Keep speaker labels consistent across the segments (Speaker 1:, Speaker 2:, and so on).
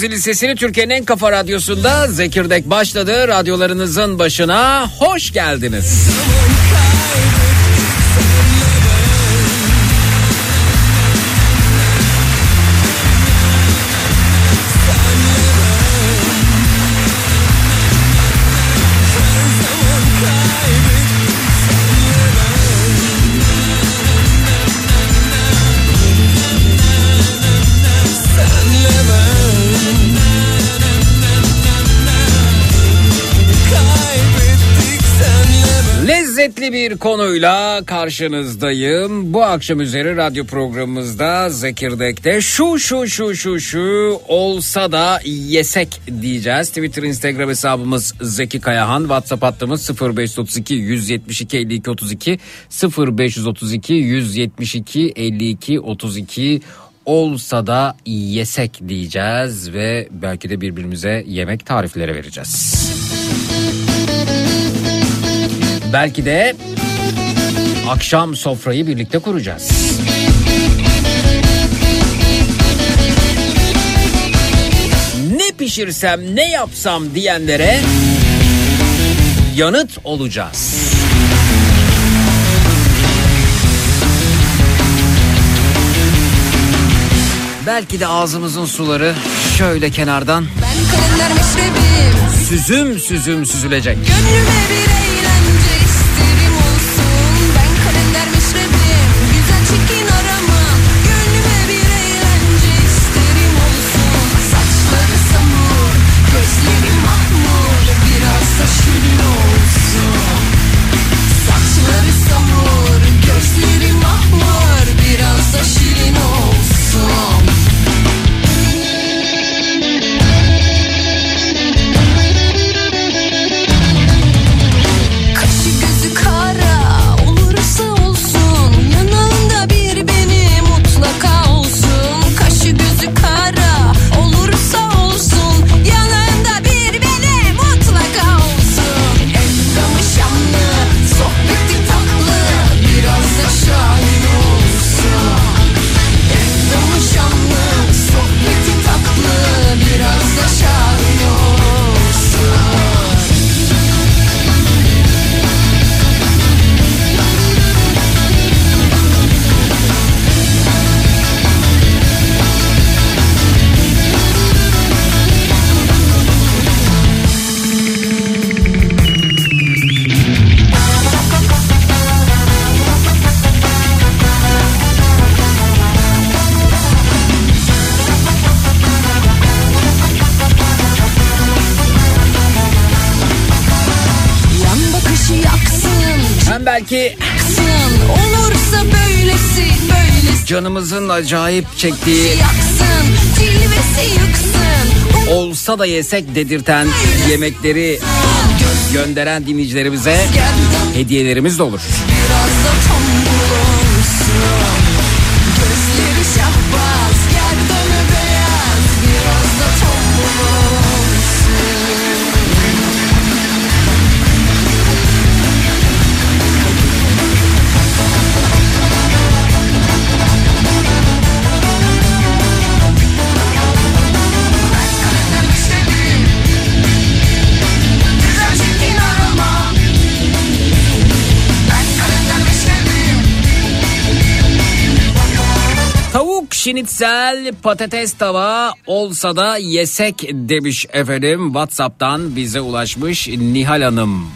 Speaker 1: Efendim duydunuz zilin sesini Türkiye'nin en kafa radyosunda Zekirdek başladı. Radyolarınızın başına hoş geldiniz. Bir konuyla karşınızdayım. Bu akşam üzeri radyo programımızda Zekirdek'te şu şu şu şu şu olsa da yesek diyeceğiz. Twitter, Instagram hesabımız Zeki Kayahan. WhatsApp hattımız 0532 172 52 32 0532 172 52 32 olsa da yesek diyeceğiz ve belki de birbirimize yemek tarifleri vereceğiz. Belki de akşam sofrayı birlikte kuracağız. Ne pişirsem ne yapsam diyenlere yanıt olacağız. Belki de ağzımızın suları şöyle kenardan süzüm süzüm süzülecek.
Speaker 2: Gönlüme bir
Speaker 1: canımızın acayip çektiği
Speaker 2: yaksın
Speaker 1: olsa da yesek dedirten yemekleri gönderen dinleyicilerimize hediyelerimiz de olur. Şinitsel patates tava olsa da yesek demiş efendim. Whatsapp'tan bize ulaşmış Nihal Hanım.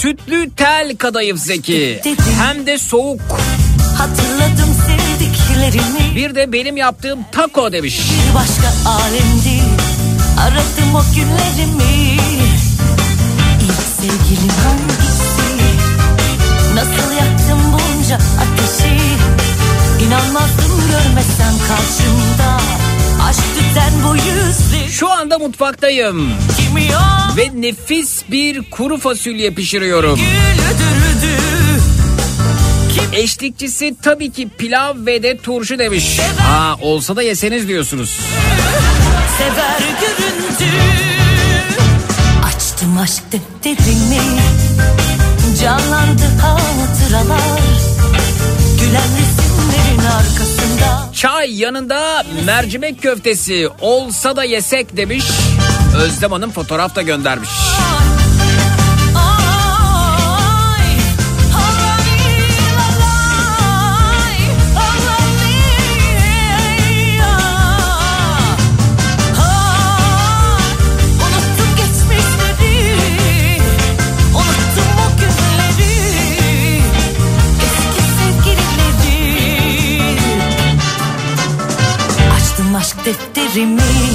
Speaker 1: Sütlü tel kadayıf zeki. Hem de soğuk.
Speaker 3: Hatırladım sevdiklerimi
Speaker 1: Bir de benim yaptığım taco demiş.
Speaker 3: Bir başka alemdi Aradım o günlerimi İnanmazdım görmesem karşımda. Aşk tüten bu yüzlü
Speaker 1: Şu anda mutfaktayım. Ve nefis bir kuru fasulye pişiriyorum. Eşlikçisi tabii ki pilav ve de turşu demiş. Aa olsa da yeseniz diyorsunuz.
Speaker 3: Sever göründü Açtım aşk defterini. Canlandı hatıralar. Gülen arkasında
Speaker 1: Çay yanında mercimek köftesi olsa da yesek demiş. Özlem Hanım fotoğraf da göndermiş.
Speaker 3: Açtım aşk defterimi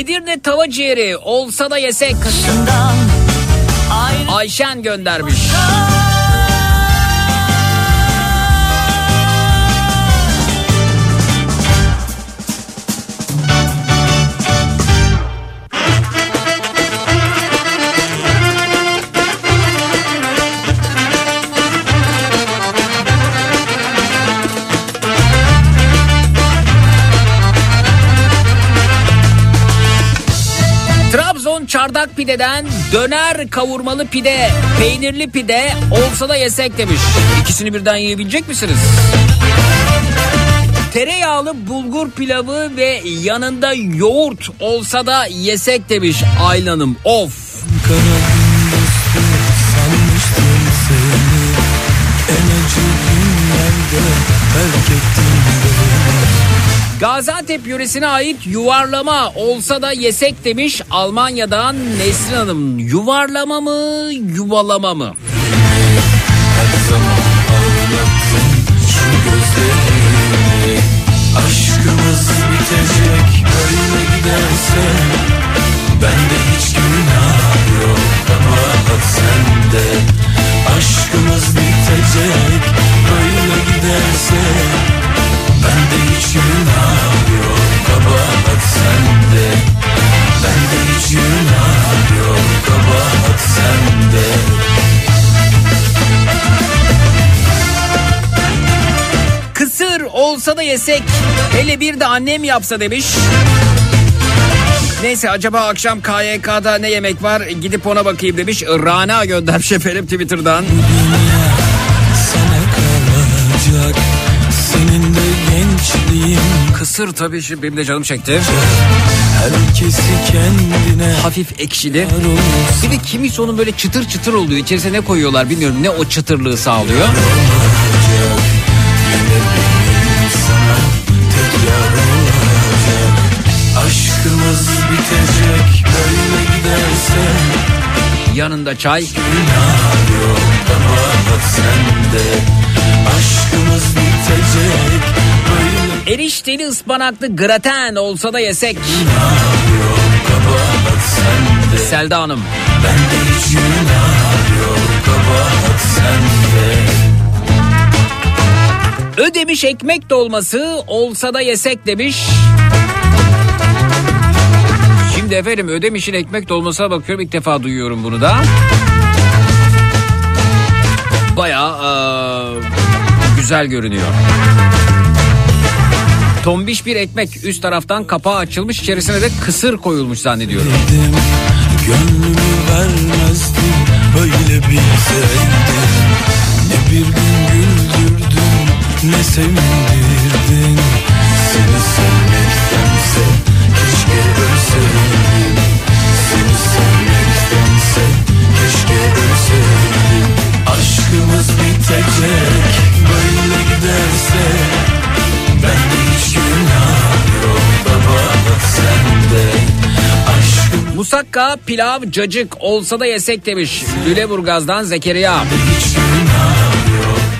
Speaker 1: Edirne tava ciğeri olsa da yesek. Ayşen göndermiş. Trabzon pideden döner kavurmalı pide, peynirli pide olsa da yesek demiş. İkisini birden yiyebilecek misiniz? Tereyağlı bulgur pilavı ve yanında yoğurt olsa da yesek demiş Aylin Hanım. Of.
Speaker 4: Kanadım
Speaker 1: Gaziantep yöresine ait yuvarlama olsa da yesek demiş Almanya'dan Nesrin Hanım. Yuvarlama mı, yuvalama mı?
Speaker 4: Aşkımız bitecek böyle giderse Bende hiç günah yok kabahat sende Aşkımız bitecek böyle giderse Bende hiç günah yok kabahat sende Bende hiç günah yok kabahat sende
Speaker 1: Kısır olsa da yesek. Hele bir de annem yapsa demiş. Neyse acaba akşam KYK'da ne yemek var gidip ona bakayım demiş. Rana göndermiş efendim Twitter'dan.
Speaker 4: sana kalacak Senin de gençliğin
Speaker 1: Kısır tabii şimdi benim de canım çekti.
Speaker 4: Herkesi kendine
Speaker 1: Hafif ekşili. Bir de kimisi onun böyle çıtır çıtır oluyor. İçerisine ne koyuyorlar bilmiyorum. Ne o çıtırlığı sağlıyor.
Speaker 4: Aşkımız bitecek böyle giderse
Speaker 1: Yanında çay.
Speaker 4: Günah yok kabahat sende Aşkımız bitecek
Speaker 1: Erişteli ıspanaklı graten olsa da yesek.
Speaker 4: yok
Speaker 1: Selda Hanım.
Speaker 4: Hiç yok kabahat sende
Speaker 1: Ödemiş ekmek dolması olsa da yesek demiş. Şimdi efendim Ödemiş'in ekmek dolmasına bakıyorum ilk defa duyuyorum bunu da. Bayağı eee, güzel görünüyor. Tombiş bir ekmek üst taraftan kapağı açılmış içerisine de kısır koyulmuş zannediyorum.
Speaker 4: Dedim, Gönlümü vermezdim böyle bilseydim. Ne bir gün güldürdün ne sevindirdin. Seni sevmektense keşke ölseydim. Seni sevmektense keşke ölseydim. Aşkımız bitecek böyle giderse Bende hiç
Speaker 1: Musakka, pilav, cacık olsa da yesek demiş. Lüleburgaz'dan Zekeriya.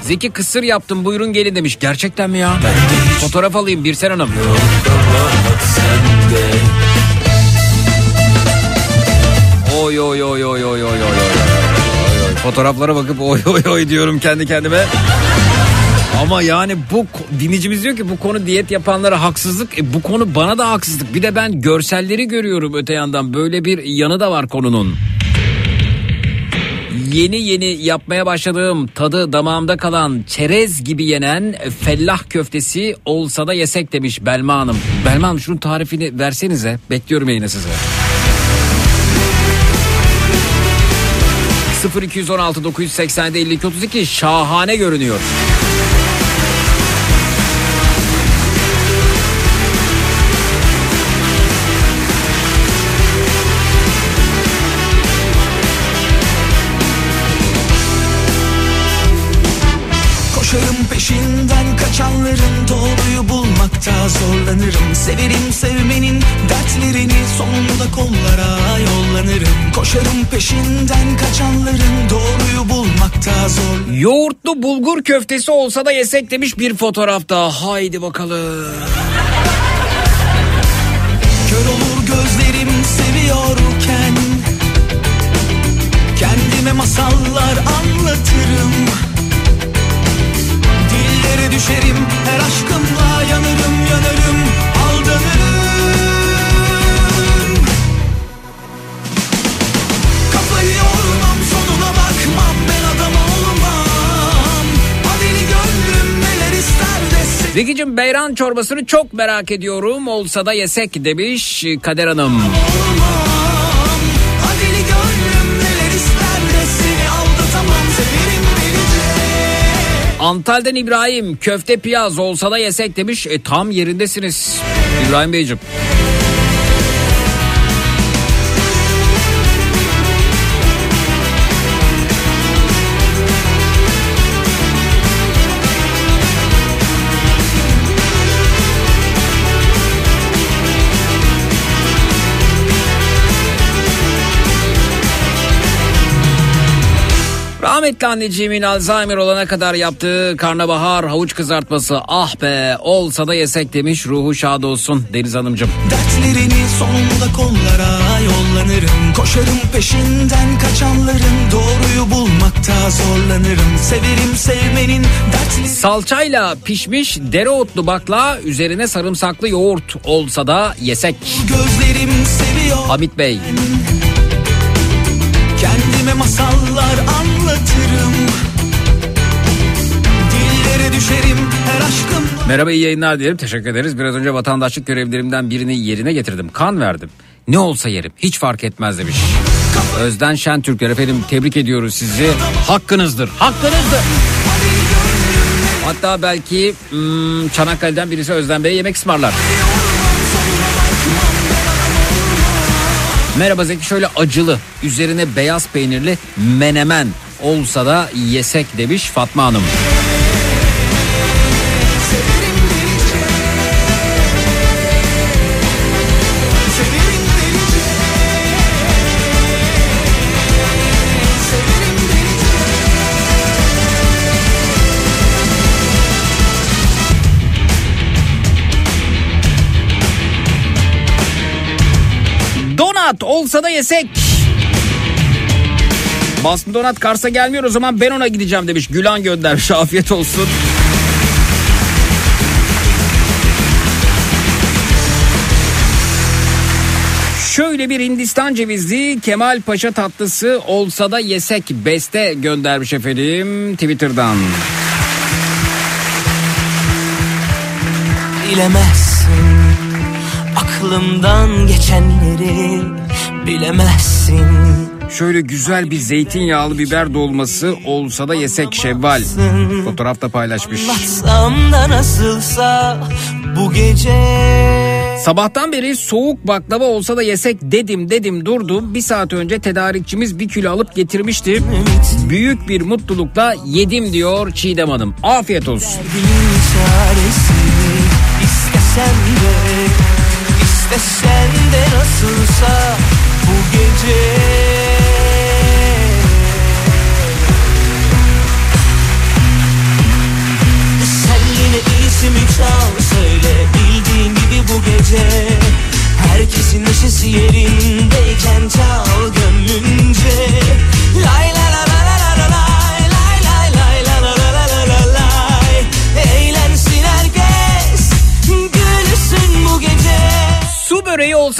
Speaker 1: Zeki kısır yaptım buyurun gelin demiş. Gerçekten mi ya? Fotoğraf alayım Birsen Hanım.
Speaker 4: Yok,
Speaker 1: oy oy oy oy oy oy oy. Fotoğraflara bakıp oy oy oy diyorum kendi kendime. Ama yani bu dinleyicimiz diyor ki bu konu diyet yapanlara haksızlık. E, bu konu bana da haksızlık. Bir de ben görselleri görüyorum öte yandan. Böyle bir yanı da var konunun. Yeni yeni yapmaya başladığım tadı damağımda kalan çerez gibi yenen fellah köftesi olsa da yesek demiş Belma Hanım. Belma Hanım şunun tarifini versenize. Bekliyorum yayına size. 0216 980 52 32 şahane görünüyor.
Speaker 5: Peşinden kaçanların doğruyu bulmakta zorlanırım Severim sevmenin dertlerini sonunda kollara yollanırım Koşarım peşinden kaçanların doğruyu bulmakta zor
Speaker 1: Yoğurtlu bulgur köftesi olsa da yesek demiş bir fotoğrafta. Haydi bakalım.
Speaker 5: Kör olur Gözlerim seviyorken Kendime masallar anlatırım Düşerim. Her aşkımla yanarım yanarım aldanırım Kafayı yormam sonuna bakmam. Ben adam olmam. Adeli gönlüm neler ister desin.
Speaker 1: Zekicim beyran çorbasını çok merak ediyorum. Olsa da yesek demiş Kader Hanım.
Speaker 5: olmam
Speaker 1: Antal'den İbrahim köfte piyaz olsa da yesek demiş. E, tam yerindesiniz İbrahim Beyciğim. Rahmetli anneciğimin Alzheimer olana kadar yaptığı karnabahar havuç kızartması ah be olsa da yesek demiş ruhu şad olsun Deniz Hanımcığım.
Speaker 5: Dertlerini sonunda kollara yollanırım Koşarım peşinden kaçanların Doğruyu bulmakta zorlanırım Severim sevmenin dertleri
Speaker 1: Salçayla pişmiş dereotlu bakla üzerine sarımsaklı yoğurt olsa da yesek.
Speaker 5: Gözlerim seviyor
Speaker 1: Hamit Bey.
Speaker 5: Kendime masallar anlatırım düşerim her aşkım
Speaker 1: Merhaba iyi yayınlar diyelim teşekkür ederiz. Biraz önce vatandaşlık görevlerimden birini yerine getirdim. Kan verdim. Ne olsa yerim hiç fark etmez demiş. Özden Şentürkler efendim tebrik ediyoruz sizi. Hakkınızdır hakkınızdır. Hatta belki hmm, Çanakkale'den birisi Özden Bey'e yemek ısmarlar. Merhaba Zeki şöyle acılı üzerine beyaz peynirli menemen olsa da yesek demiş Fatma Hanım. Donat olsa da yesek. Boston Donat Kars'a gelmiyor o zaman ben ona gideceğim demiş. Gülan göndermiş afiyet olsun. Şöyle bir Hindistan cevizli Kemal Paşa tatlısı olsa da yesek beste göndermiş efendim Twitter'dan.
Speaker 6: Bilemezsin aklımdan geçenleri bilemezsin
Speaker 1: Şöyle güzel bir zeytinyağlı biber dolması olsa da yesek Şevval. Fotoğrafta paylaşmış.
Speaker 6: Anlatsam da nasılsa bu gece
Speaker 1: Sabahtan beri soğuk baklava olsa da yesek dedim dedim durdum. Bir saat önce tedarikçimiz bir kilo alıp getirmişti. Büyük bir mutlulukla yedim diyor Çiğdem Hanım. Afiyet olsun.
Speaker 6: Derdinin çaresi istesen de istesen de nasılsa bu gece Sen yine ismi çal söyle bildiğin gibi bu gece. Herkesin neşesi yerindeyken çal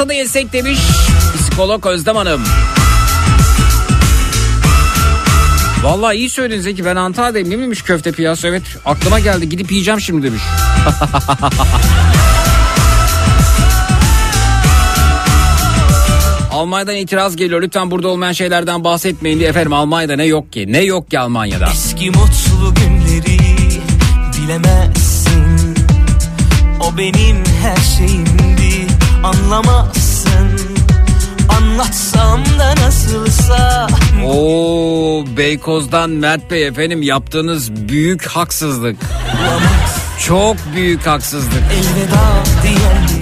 Speaker 1: olsa yesek demiş psikolog Özlem Hanım. Vallahi iyi söyledin Zeki ben Antalya'dayım. Değil miymiş köfte piyası evet aklıma geldi. Gidip yiyeceğim şimdi demiş. Almanya'dan itiraz geliyor. Lütfen burada olmayan şeylerden bahsetmeyin diye. Efendim Almanya'da ne yok ki? Ne yok ki Almanya'da.
Speaker 6: Eski mutlu günleri bilemezsin. O benim her şeyimdi anlamazsın Anlatsam da nasılsa
Speaker 1: Oo Beykoz'dan Mert Bey efendim yaptığınız büyük haksızlık. Çok büyük haksızlık.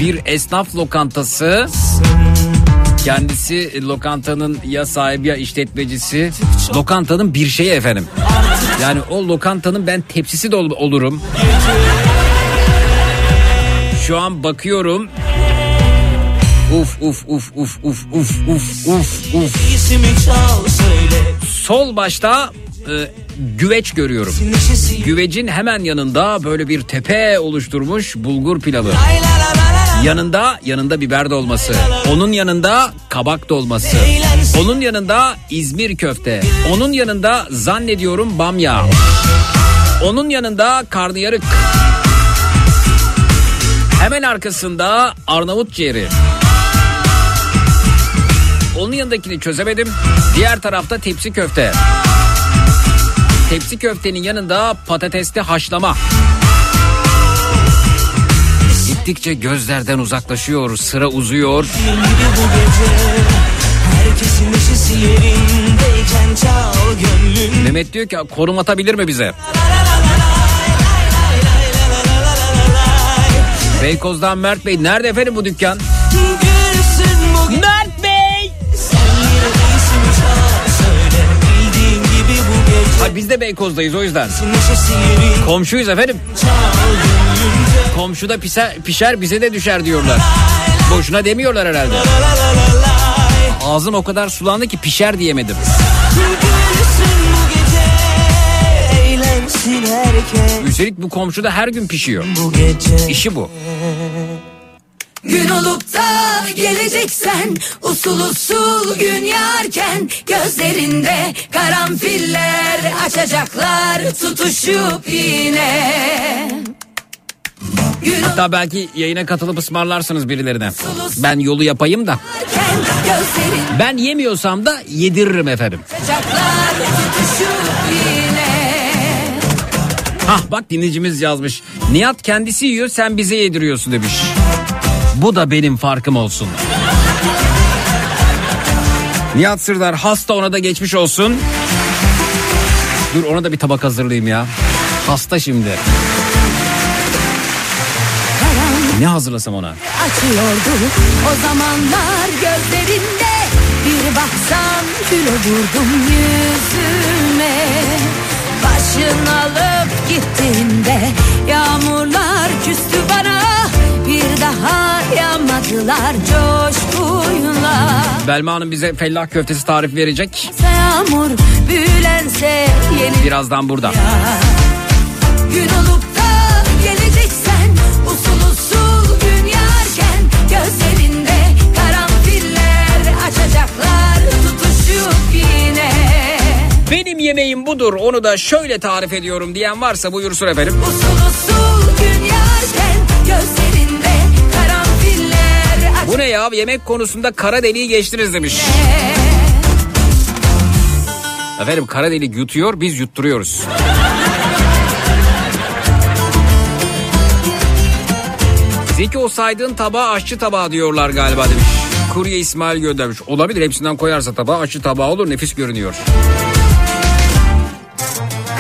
Speaker 1: Bir esnaf lokantası kendisi lokantanın ya sahibi ya işletmecisi lokantanın bir şeyi efendim. Yani o lokantanın ben tepsisi de ol- olurum. Şu an bakıyorum Uf uf uf uf uf uf uf uf uf. Sol başta e, güveç görüyorum. Güvecin hemen yanında böyle bir tepe oluşturmuş bulgur pilavı. Yanında yanında biber dolması. Onun yanında kabak dolması. Onun yanında İzmir köfte. Onun yanında zannediyorum bamya. Onun yanında karnıyarık. Hemen arkasında Arnavut ciğeri. Onun yanındakini çözemedim. Diğer tarafta tepsi köfte. Tepsi köftenin yanında patatesli haşlama. Gittikçe gözlerden uzaklaşıyor, sıra uzuyor. Mehmet diyor ki konum atabilir mi bize? Beykoz'dan Mert Bey nerede efendim bu dükkan? Ha, biz de Beykoz'dayız o yüzden. Komşuyuz efendim. Komşuda pişer, pişer bize de düşer diyorlar. Boşuna demiyorlar herhalde. Ağzım o kadar sulandı ki pişer diyemedim. Üstelik bu komşu da her gün pişiyor.
Speaker 6: Bu
Speaker 1: İşi bu.
Speaker 2: Gün olup da geleceksen usul usul gün yarken gözlerinde karanfiller açacaklar tutuşup yine. Gün
Speaker 1: Hatta belki yayına katılıp ısmarlarsınız birilerine. Ben yolu yapayım da. Ben yemiyorsam da yediririm efendim. Hah bak dinleyicimiz yazmış. Nihat kendisi yiyor sen bize yediriyorsun demiş. Bu da benim farkım olsun. Nihat Sırdar hasta ona da geçmiş olsun. Dur ona da bir tabak hazırlayayım ya. Hasta şimdi. Ne hazırlasam ona?
Speaker 2: açıyordu o zamanlar gözlerinde bir baksan kül olurdum yüzüme başın alıp gittiğinde yağmurlar küstü bana bir daha yağmadılar coşkuyla
Speaker 1: Belma Hanım bize fellah köftesi tarif verecek.
Speaker 2: yağmur büyülense yeni
Speaker 1: Birazdan burada.
Speaker 2: Gün olup da geleceksen usul usul gün yarken gözlerinde karanfiller açacaklar tutuşup yine.
Speaker 1: Benim yemeğim budur onu da şöyle tarif ediyorum diyen varsa buyursun efendim.
Speaker 2: Usul usul gün yarken gözlerinde
Speaker 1: Ne ya yemek konusunda kara deliği geçtiniz demiş. Efendim kara delik yutuyor biz yutturuyoruz. Zeki o saydığın tabağı aşçı tabağı diyorlar galiba demiş. Kurye İsmail göndermiş. Olabilir hepsinden koyarsa tabağı aşçı tabağı olur nefis görünüyor.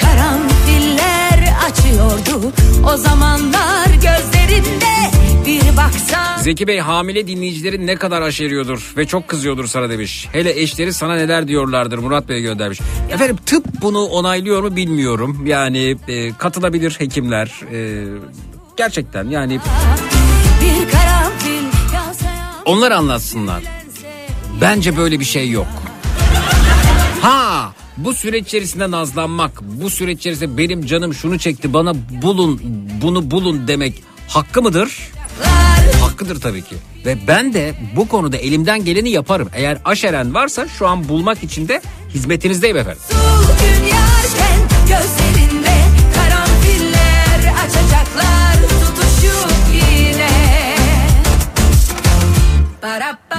Speaker 2: Karanfiller açıyordu o zamanlar.
Speaker 1: Zeki Bey hamile dinleyicilerin ne kadar aşeriyordur ve çok kızıyordur sana demiş. Hele eşleri sana neler diyorlardır Murat Bey göndermiş. Efendim tıp bunu onaylıyor mu bilmiyorum. Yani e, katılabilir hekimler. E, gerçekten yani onlar anlatsınlar. Bence böyle bir şey yok. Ha bu süreç içerisinde nazlanmak, bu süreç içerisinde benim canım şunu çekti bana bulun bunu bulun demek hakkı mıdır? Hakkıdır tabii ki. Ve ben de bu konuda elimden geleni yaparım. Eğer aşeren varsa şu an bulmak için de hizmetinizdeyim efendim.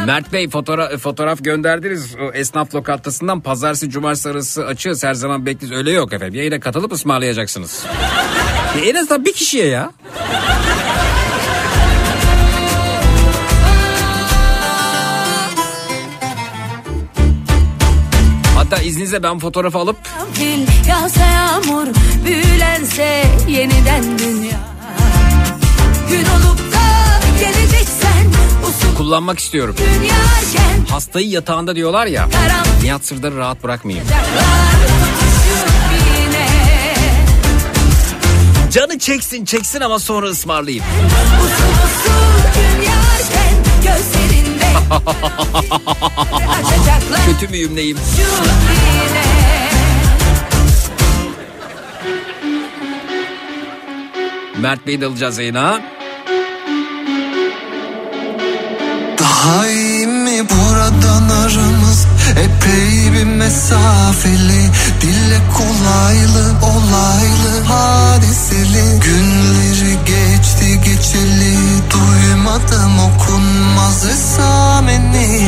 Speaker 1: Mert Bey fotoğraf, fotoğraf gönderdiniz o esnaf lokantasından pazartesi cumartesi arası açığız her zaman bekleriz öyle yok efendim yayına katılıp ısmarlayacaksınız. Ya en azından bir kişiye ya. İzninizle ben fotoğrafı alıp
Speaker 2: yağsa yağmur büyülense yeniden dünya. Gün olup da geleceksen usul
Speaker 1: kullanmak istiyorum.
Speaker 2: gün yarken
Speaker 1: Hastayı yatağında diyorlar ya.
Speaker 2: karanfil
Speaker 1: Nihat Sırdar'ı rahat bırakmayayım. Canı çeksin çeksin ama sonra ısmarlayayım.
Speaker 2: Usul usul gün yarken gözlerinde Açacaklar
Speaker 1: Kötü müyüm neyim? Mert Bey'i de alacağız yayına.
Speaker 7: Daha iyi mi buradan aramız Epey bir mesafeli Dille kolaylı olaylı hadiseli. Günleri geçti geçeli. Duymadım okunmaz esameni.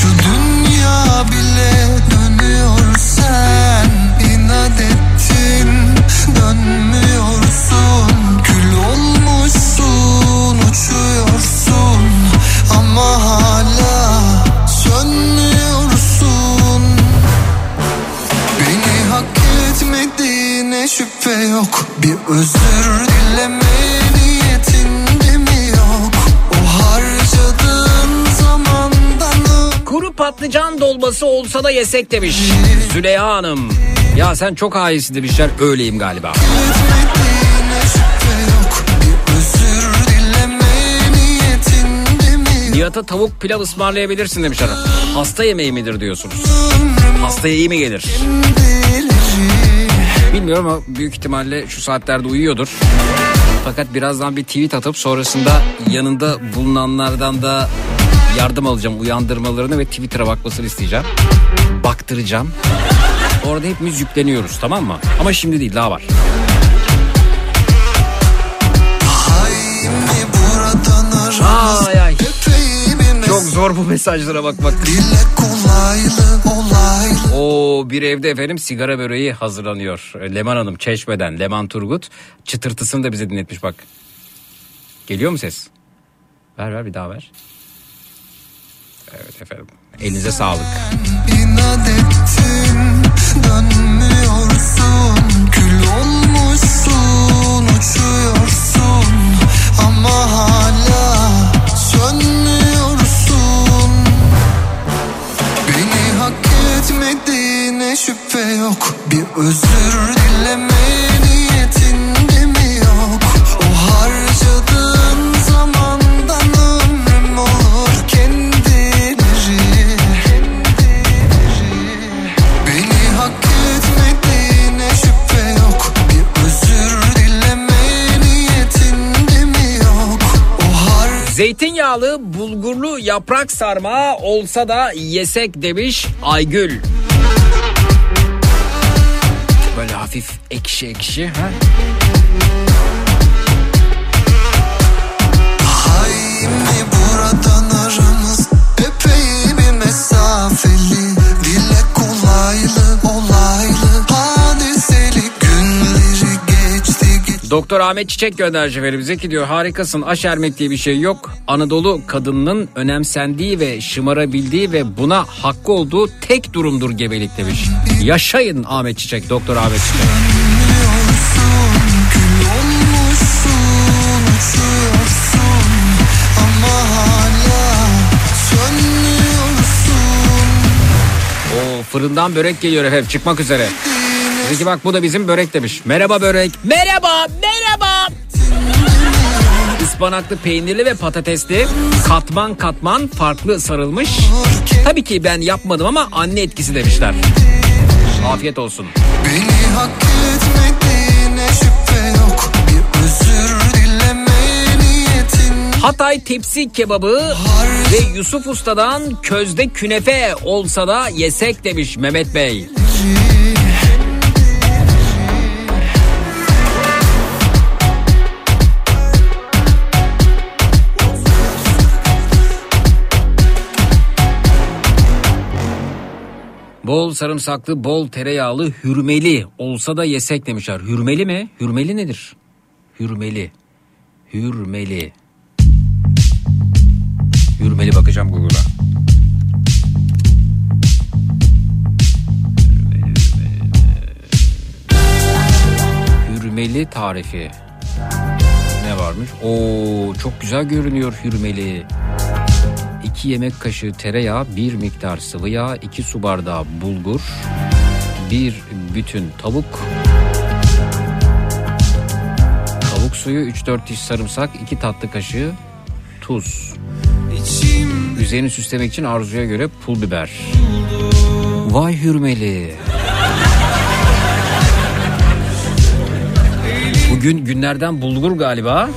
Speaker 7: Şu dünya bile dönüyor sen inat ettin. Dönmüyorsun Kül olmuşsun uçuyorsun. Ama hala şüphe yok Bir özür dileme niyetinde mi yok O harcadığın zamandan
Speaker 1: Kuru patlıcan dolması olsa da yesek demiş Züleyha Hanım. Ya sen çok hainsin demişler. Öyleyim galiba. Nihat'a tavuk pilav ısmarlayabilirsin demişler. Hasta yemeği midir diyorsunuz. Hastaya iyi mi gelir? Bilmiyorum ama büyük ihtimalle şu saatlerde uyuyordur. Fakat birazdan bir tweet atıp sonrasında yanında bulunanlardan da yardım alacağım uyandırmalarını ve Twitter'a bakmasını isteyeceğim. Baktıracağım. Orada hepimiz yükleniyoruz tamam mı? Ama şimdi değil daha var. Zor bu mesajlara bakmak. O bir evde efendim sigara böreği hazırlanıyor. Leman Hanım Çeşme'den Leman Turgut çıtırtısını da bize dinletmiş bak. Geliyor mu ses? Ver ver bir daha ver. Evet efendim. Elinize sağlık.
Speaker 7: İnat ettin dönmüyorsun Kül olmuşsun uçuyorsun Ama hala şüphe yok. Bir özür dileme niyetinde mi yok? O harcadığın zamandan ömrüm olur. Kendileri Beni hak etmediğine şüphe yok. Bir özür dileme niyetinde mi yok? O har
Speaker 1: Zeytinyağlı bulgurlu yaprak sarma olsa da yesek demiş Aygül. Ekşi ekşi. Ha?
Speaker 7: Hay mi buradan aramız Epey bir mesafeli Dile kolaylı olaylı Hadiseli günleri geçti geçti
Speaker 1: Doktor Ahmet Çiçek gönderci efendim bize ki diyor harikasın aşermek diye bir şey yok. Anadolu kadınının önemsendiği ve şımarabildiği ve buna hakkı olduğu tek durumdur gebelik demiş. Yaşayın Ahmet Çiçek, Doktor Ahmet Çiçek. Fırından börek geliyor efendim çıkmak üzere. Peki bak bu da bizim börek demiş. Merhaba börek. Merhaba, merhaba. Ispanaklı, peynirli ve patatesli katman katman farklı sarılmış. Tabii ki ben yapmadım ama anne etkisi demişler. Afiyet olsun.
Speaker 7: Beni hak etmediğine
Speaker 1: Hatay tepsi kebabı ve Yusuf Usta'dan közde künefe olsa da yesek demiş Mehmet Bey. Bol sarımsaklı, bol tereyağlı, hürmeli olsa da yesek demişler. Hürmeli mi? Hürmeli nedir? Hürmeli. Hürmeli. Hürmeli bakacağım Google'a. Hürmeli tarifi. Ne varmış? Oo çok güzel görünüyor hürmeli. 2 yemek kaşığı tereyağı, 1 miktar sıvı yağ, 2 su bardağı bulgur, 1 bütün tavuk, tavuk suyu, 3-4 diş sarımsak, 2 tatlı kaşığı tuz. Üzerini süslemek için arzuya göre pul biber. Vay hürmeli. Bugün günlerden bulgur galiba.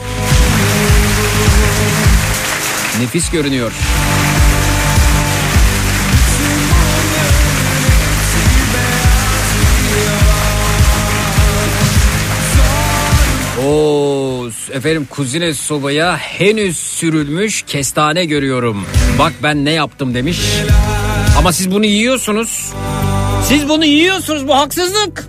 Speaker 1: Nefis görünüyor. Oo, efendim kuzine sobaya henüz sürülmüş kestane görüyorum. Bak ben ne yaptım demiş. Ama siz bunu yiyorsunuz. Siz bunu yiyorsunuz bu haksızlık.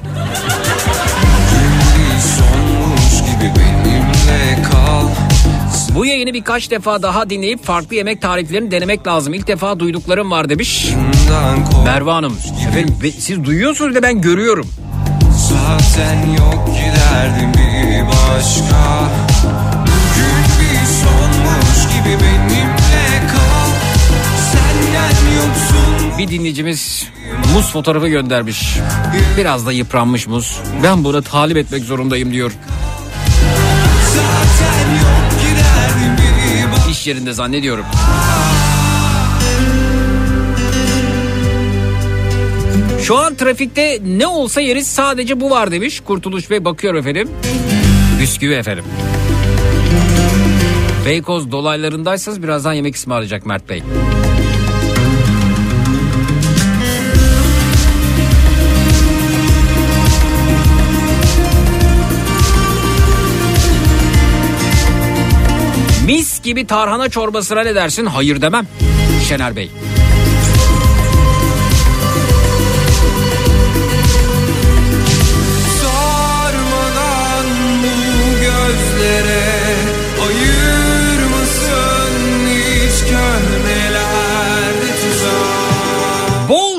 Speaker 1: Bu yayını birkaç defa daha dinleyip farklı yemek tariflerini denemek lazım. İlk defa duyduklarım var demiş. Merve Hanım. Efendim siz duyuyorsunuz da ben görüyorum.
Speaker 4: Zaten yok giderdim bir başka Bugün bir sonmuş gibi benimle kal Senden yoksun
Speaker 1: Bir dinleyicimiz muz fotoğrafı göndermiş. Biraz da yıpranmış muz. Ben buna talip etmek zorundayım diyor.
Speaker 4: Zaten yok bir başka
Speaker 1: İş yerinde zannediyorum. Şu an trafikte ne olsa yeriz sadece bu var demiş. Kurtuluş Bey bakıyor efendim. Bisküvi efendim. Beykoz dolaylarındaysanız birazdan yemek ısmarlayacak Mert Bey. Mis gibi tarhana çorbasına ne dersin? Hayır demem. Şener Bey.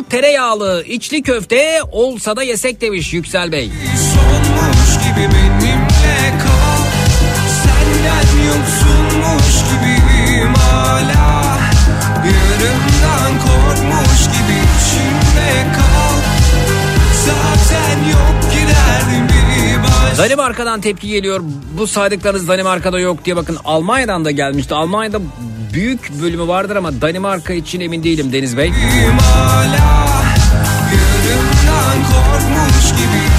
Speaker 1: Tereyağlı içli köfte olsa da yesek demiş Yüksel Bey.
Speaker 4: Sonmuş gibi benimle kal Senden yoksunmuş gibiyim hala Yarımdan korkmuş gibi içimde kal Zaten yok giderdim
Speaker 1: Danimarka'dan tepki geliyor. Bu saydıklarınız Danimarka'da yok diye bakın Almanya'dan da gelmişti. Almanya'da büyük bölümü vardır ama Danimarka için emin değilim Deniz Bey.
Speaker 4: hala gibi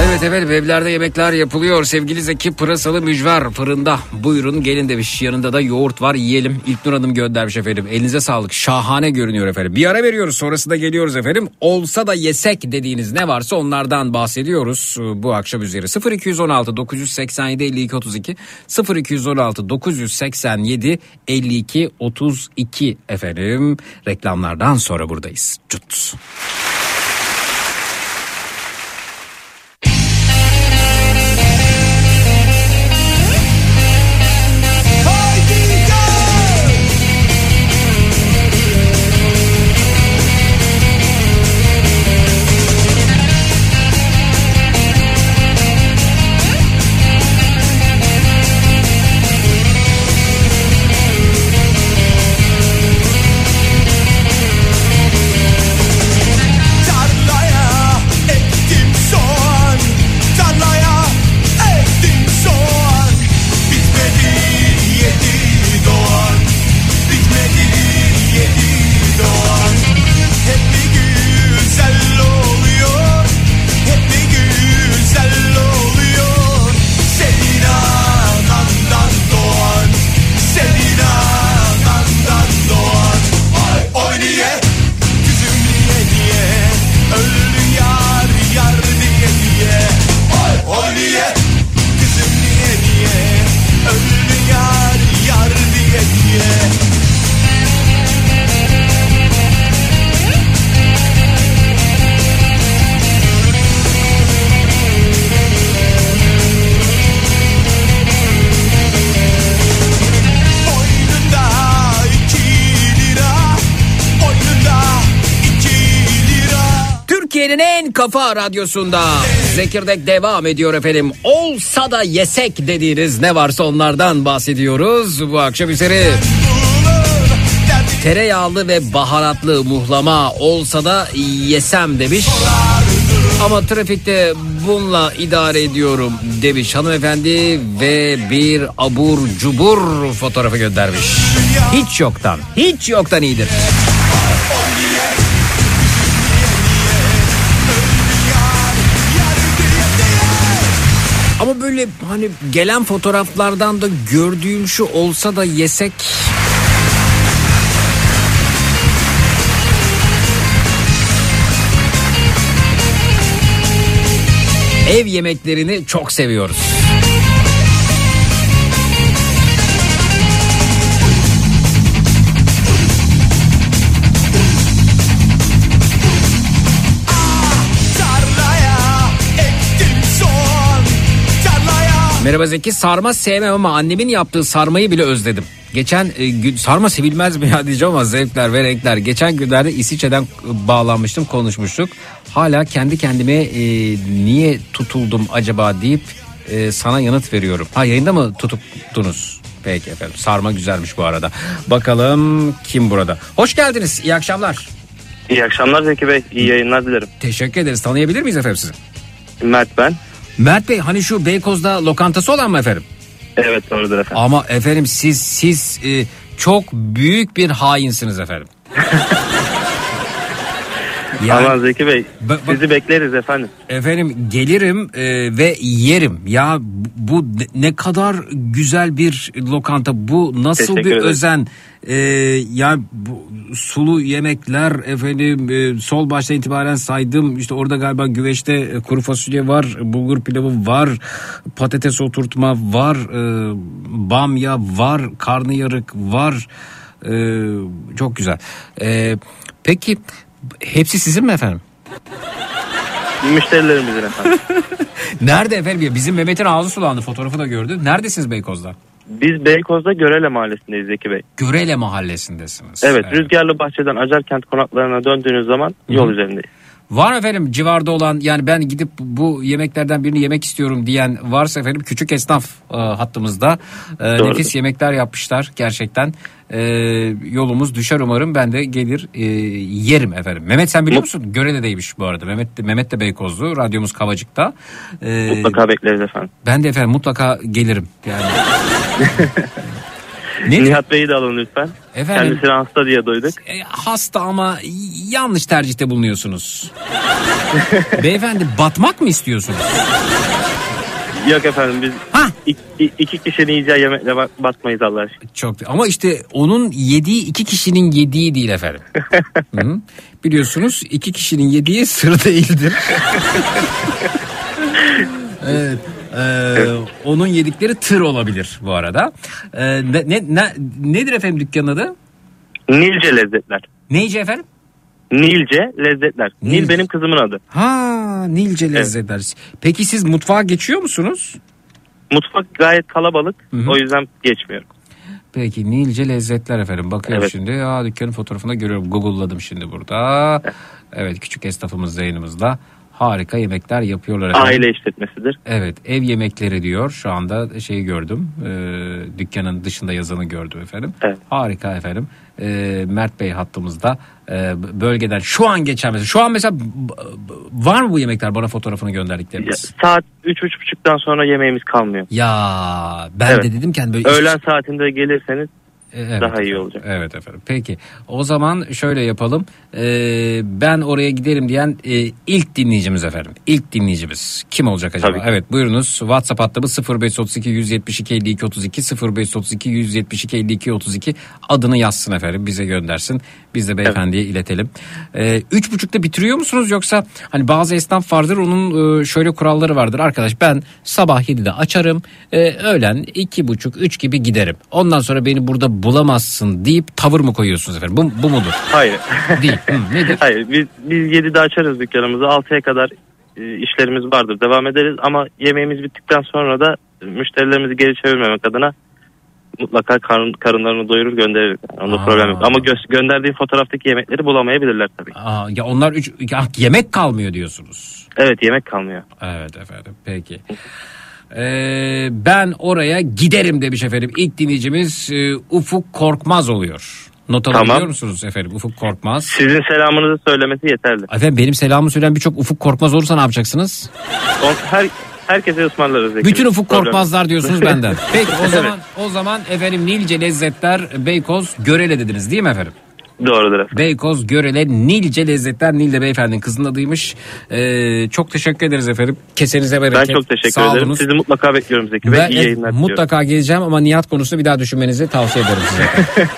Speaker 1: Evet evet evlerde yemekler yapılıyor. Sevgili Zeki pırasalı mücver fırında. Buyurun gelin demiş. Yanında da yoğurt var yiyelim. İlknur Hanım göndermiş efendim. Elinize sağlık. Şahane görünüyor efendim. Bir ara veriyoruz sonrasında geliyoruz efendim. Olsa da yesek dediğiniz ne varsa onlardan bahsediyoruz bu akşam üzeri. 0216 987 52 32 0216 987 52 32 efendim. Reklamlardan sonra buradayız. Cut. Kafa radyosunda Zekirdek devam ediyor efendim. Olsa da yesek dediğiniz ne varsa onlardan bahsediyoruz bu akşam üzeri. Tereyağlı ve baharatlı muhlama olsa da yesem demiş. Ama trafikte bununla idare ediyorum demiş hanımefendi ve bir abur cubur fotoğrafı göndermiş. Hiç yoktan, hiç yoktan iyidir. Ama böyle hani gelen fotoğraflardan da gördüğüm şu olsa da yesek Ev yemeklerini çok seviyoruz. Merhaba Zeki sarma sevmem ama annemin yaptığı sarmayı bile özledim. Geçen e, gün sarma sevilmez mi ya diyeceğim ama zevkler ve renkler. Geçen günlerde İsviçre'den e, bağlanmıştım konuşmuştuk. Hala kendi kendime e, niye tutuldum acaba deyip e, sana yanıt veriyorum. Ha yayında mı tutuktunuz? Peki efendim sarma güzelmiş bu arada. Bakalım kim burada? Hoş geldiniz iyi akşamlar.
Speaker 8: İyi akşamlar Zeki Bey. İyi yayınlar dilerim.
Speaker 1: Teşekkür ederiz tanıyabilir miyiz efendim sizi?
Speaker 8: Mert ben.
Speaker 1: Mert Bey hani şu Beykoz'da lokantası olan mı efendim?
Speaker 8: Evet doğrudur efendim.
Speaker 1: Ama efendim siz siz e, çok büyük bir hainsiniz efendim. Yani
Speaker 8: Aman Zeki Bey
Speaker 1: Bak- bak-
Speaker 8: sizi bekleriz efendim.
Speaker 1: efendim gelirim e, ve yerim. Ya bu- ne- kadar güzel bir lokanta. Bu nasıl
Speaker 8: Teşekkür
Speaker 1: bir
Speaker 8: ederim.
Speaker 1: özen. E, ya bu sulu yemekler efendim e, sol başta itibaren saydım. İşte orada galiba güveçte e, kuru fasulye var, bulgur pilavı var, patates oturtma var, e, bamya var, karnıyarık var. E, çok güzel. E, peki hepsi sizin mi efendim?
Speaker 8: Müşterilerimizin efendim.
Speaker 1: Nerede efendim ya? Bizim Mehmet'in ağzı sulandı fotoğrafı da gördü. Neredesiniz Beykoz'da?
Speaker 8: Biz Beykoz'da Görele Mahallesi'ndeyiz Zeki Bey.
Speaker 1: Görele mahallesindesiniz.
Speaker 8: Evet, Rüzgarlı Bahçe'den Acarkent konaklarına döndüğünüz zaman yol üzerindeyiz.
Speaker 1: Var efendim civarda olan yani ben gidip bu yemeklerden birini yemek istiyorum diyen varsa efendim küçük esnaf e, hattımızda e, nefis yemekler yapmışlar gerçekten. E, yolumuz düşer umarım ben de gelir e, yerim efendim. Mehmet sen biliyor musun? Görele'deymiş bu arada. Mehmet de, Mehmet de Beykozlu. Radyomuz Kavacık'ta. E,
Speaker 8: Mutlaka bekleriz efendim.
Speaker 1: Ben de efendim mutlaka gelirim. Yani. ne?
Speaker 8: Nihat Bey'i de alın lütfen.
Speaker 1: Efendim
Speaker 8: Kendisini hasta diye duyduk.
Speaker 1: e, hasta ama yanlış tercihte bulunuyorsunuz. Beyefendi batmak mı istiyorsunuz?
Speaker 8: Yok efendim biz
Speaker 1: Ha
Speaker 8: iki, iki kişinin yiyeceği yemekle batmayız Allah aşkına.
Speaker 1: çok ama işte onun yediği iki kişinin yediği değil efendim. Hı? Biliyorsunuz iki kişinin yediği sır değildir. evet. Ee, onun yedikleri tır olabilir bu arada. Ee, ne, ne, ne- nedir efendim dükkanın adı?
Speaker 8: Nilce lezzetler.
Speaker 1: Neyce efendim?
Speaker 8: Nilce lezzetler.
Speaker 1: Nil.
Speaker 8: Nil benim kızımın adı.
Speaker 1: Ha Nilce lezzetler. Peki siz mutfağa geçiyor musunuz?
Speaker 8: Mutfak gayet kalabalık.
Speaker 1: Hı hı.
Speaker 8: O yüzden geçmiyorum.
Speaker 1: Peki Nilce lezzetler efendim. Bakıyorum
Speaker 8: Evet.
Speaker 1: şimdi. Ya dükkanın fotoğrafını görüyorum. Google'ladım şimdi burada. Evet küçük esnafımız da yayınımızda. Harika yemekler yapıyorlar efendim.
Speaker 8: Aile işletmesidir.
Speaker 1: Evet ev yemekleri diyor. Şu anda şeyi gördüm. Ee, dükkanın dışında yazanı gördüm efendim.
Speaker 8: Evet.
Speaker 1: Harika efendim. Ee, Mert Bey hattımızda Ee, bölgeden şu an geçen mesela. Şu an mesela var mı bu yemekler bana fotoğrafını
Speaker 8: Ya,
Speaker 1: gönderdikleriniz?
Speaker 8: Saat üç üç buçuktan sonra yemeğimiz kalmıyor.
Speaker 1: Ya ben
Speaker 8: Evet.
Speaker 1: de dedim ki hani böyle iş-
Speaker 8: Öğlen saatinde gelirseniz
Speaker 1: Evet
Speaker 8: daha iyi olacak.
Speaker 1: Evet efendim. Peki. O zaman şöyle yapalım. Ee, ben oraya giderim diyen e, ilk dinleyicimiz efendim. İlk dinleyicimiz. Kim olacak acaba?
Speaker 8: Tabii.
Speaker 1: Evet buyurunuz. WhatsApp hattımız 0532 172 52 32 0532 172 52 32 adını yazsın efendim. Bize göndersin. Biz de beyefendiye iletelim. Ee, üç buçukta bitiriyor musunuz yoksa hani bazı esnaf vardır onun e, şöyle kuralları vardır. Arkadaş ben sabah 7'de açarım. E, öğlen iki buçuk üç gibi giderim. Ondan sonra beni burada bulamazsın deyip tavır mı koyuyorsunuz efendim? Bu, bu mudur?
Speaker 8: Hayır.
Speaker 1: Değil. Hı, nedir?
Speaker 8: Hayır. Biz, biz 7'de açarız dükkanımızı. 6'ya kadar e, işlerimiz vardır. Devam ederiz ama yemeğimiz bittikten sonra da müşterilerimizi geri çevirmemek adına mutlaka karın, karınlarını doyurur göndeririz. Yani Onda
Speaker 1: Aa.
Speaker 8: problem yok. Ama gö- gönderdiği fotoğraftaki yemekleri bulamayabilirler tabii.
Speaker 1: Aa, ya onlar üç, ya yemek kalmıyor diyorsunuz.
Speaker 8: Evet yemek kalmıyor.
Speaker 1: Evet efendim peki. Ee, ben oraya giderim demiş efendim. İlk dinleyicimiz e, Ufuk Korkmaz oluyor. Not
Speaker 8: Tamam.
Speaker 1: alabiliyor musunuz efendim? Ufuk Korkmaz.
Speaker 8: Sizin selamınızı söylemesi yeterli.
Speaker 1: Efendim benim selamımı söyleyen birçok Ufuk Korkmaz olursa ne yapacaksınız?
Speaker 8: Her, herkese ısmarlarız.
Speaker 1: Bütün Ufuk
Speaker 8: Problem.
Speaker 1: Korkmazlar diyorsunuz benden. Peki o
Speaker 8: Evet.
Speaker 1: zaman o zaman efendim Nilce Lezzetler Beykoz Görele dediniz değil mi efendim?
Speaker 8: Doğrudur efendim.
Speaker 1: Beykoz Görele Nilce Lezzetler Nilde beyefendinin kızının adıymış. Ee, çok teşekkür ederiz efendim. Kesenize
Speaker 8: Ben
Speaker 1: bereket.
Speaker 8: çok teşekkür
Speaker 1: Sağ
Speaker 8: ederim.
Speaker 1: olunuz.
Speaker 8: Sizi mutlaka bekliyorum Zeki Bey.
Speaker 1: Ben
Speaker 8: İyi
Speaker 1: e,
Speaker 8: yayınlar diliyorum.
Speaker 1: mutlaka geleceğim ama Nihat konusunu bir daha düşünmenizi tavsiye ederim size.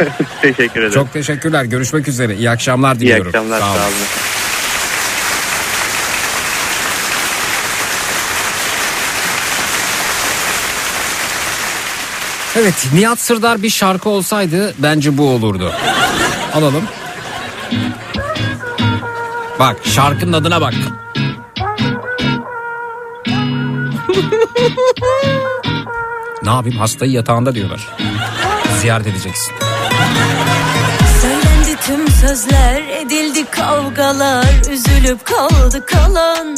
Speaker 8: Teşekkür ederim.
Speaker 1: çok teşekkürler. Görüşmek üzere. İyi akşamlar
Speaker 8: İyi
Speaker 1: diliyorum.
Speaker 8: akşamlar.
Speaker 1: Sağ olun.
Speaker 8: Sağ olun.
Speaker 1: Evet Nihat Sırdar bir şarkı olsaydı bence bu olurdu. Alalım. Bak şarkının adına bak. ne yapayım hastayı yatağında diyorlar. Ziyaret edeceksin.
Speaker 2: Söylendi tüm sözler edildi kavgalar Üzülüp kaldı kalan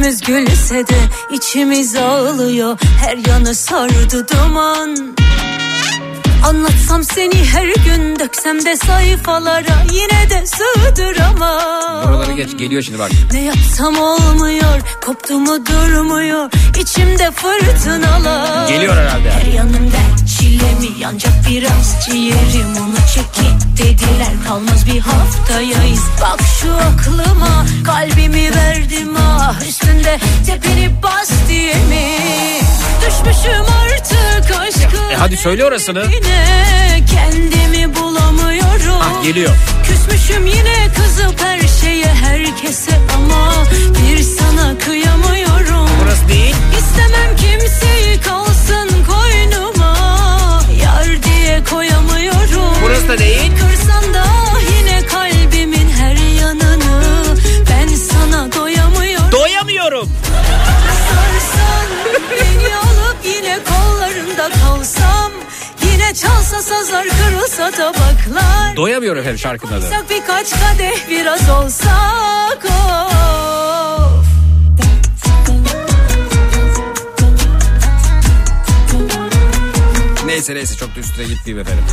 Speaker 2: Yüzümüz gülse de içimiz ağlıyor. Her yanı sardı duman. Anlatsam seni her gün döksem de sayfalara Yine de sığdıramam.
Speaker 1: Buraları geç geliyor şimdi bak.
Speaker 2: Ne yapsam olmuyor Koptu mu durmuyor? İçimde fırtınalar.
Speaker 1: Geliyor herhalde.
Speaker 2: Her yanım dert çilemi Yancak biraz ciğerim Onu çekip dediler Kalmaz bir haftayayız Bak şu aklıma Kalbimi verdim ah Üstünde tepinip bas diye mi Düşmüşüm artık aşkın
Speaker 1: E hadi söyle orasını.
Speaker 2: Yine kendimi bulamıyorum
Speaker 1: Ah geliyor.
Speaker 2: Küsmüşüm yine kızıp her şeye herkese ama bir sana kıyamıyorum.
Speaker 1: Burası değil.
Speaker 2: İstemem yar diye koyamıyorum.
Speaker 1: Burası da değil.
Speaker 2: Kırsan da yine kalbimin her yanını ben sana doyamıyorum.
Speaker 1: Doyamıyorum.
Speaker 2: Sarsan beni alıp yine kollarında kalsam yine çalsa sazlar kırılsa tabaklar.
Speaker 1: Doyamıyorum efendim şarkının adı.
Speaker 2: Birkaç kadeh biraz olsak of.
Speaker 1: Neyse neyse çok da üstüne gittiğim efendim.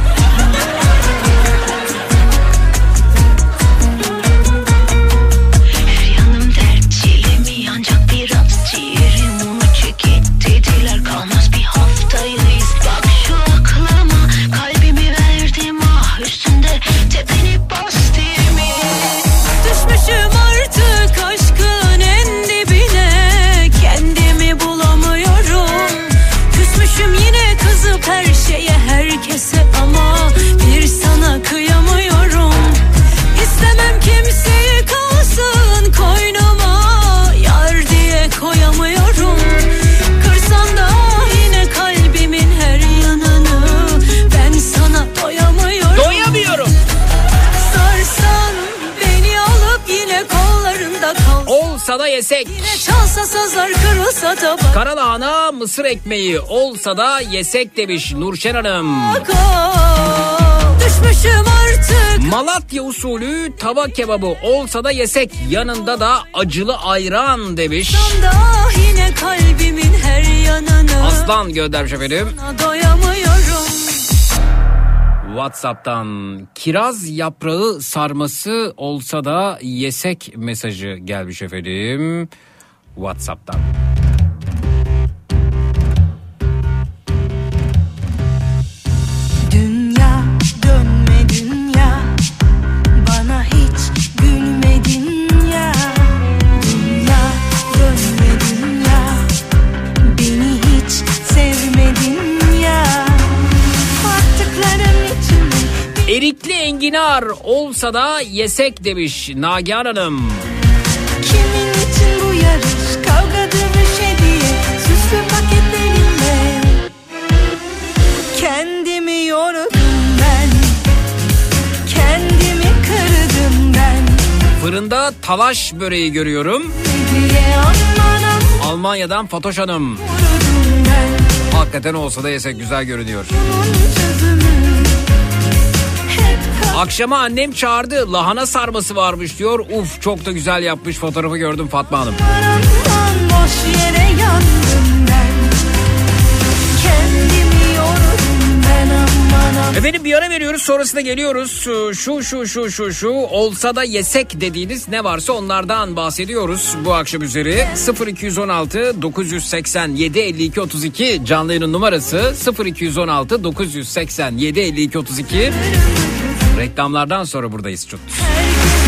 Speaker 2: Da
Speaker 1: yesek.
Speaker 2: Sazlar da.
Speaker 1: Karalahana mısır ekmeği olsa da yesek demiş Nurşen Hanım.
Speaker 2: Düşmüşüm artık.
Speaker 1: Malatya usulü tava kebabı olsa da yesek yanında da acılı ayran demiş.
Speaker 2: Da yine kalbimin her yanını.
Speaker 1: Aslan göndermiş efendim.
Speaker 2: Doyamıyorum.
Speaker 1: Whatsapp'tan kiraz yaprağı sarması olsa da yesek mesajı gelmiş efendim. Whatsapp'tan. Enginar olsa da yesek demiş Nagihan Hanım.
Speaker 2: Kimin için bu yarış Kavga dövüş hediye Süslü paketlerimle Kendimi yordum ben Kendimi kırdım ben
Speaker 1: Fırında talaş böreği görüyorum. Almanya'dan Fatoş Hanım. Hakikaten olsa da yesek güzel görünüyor.
Speaker 2: Bunun çözümü
Speaker 1: Akşama annem çağırdı. Lahana sarması varmış diyor. Uf çok da güzel yapmış. Fotoğrafı gördüm Fatma Hanım.
Speaker 2: boş yere yandım ben Kendimi yordum ben aman
Speaker 1: Efendim bir ara veriyoruz sonrasında geliyoruz. Şu şu şu şu şu olsa da yesek dediğiniz ne varsa onlardan bahsediyoruz bu akşam üzeri. 0216 987 52 32 canlı yayının numarası 0216 987 52 32. Reklamlardan sonra buradayız çok.
Speaker 6: Koyunca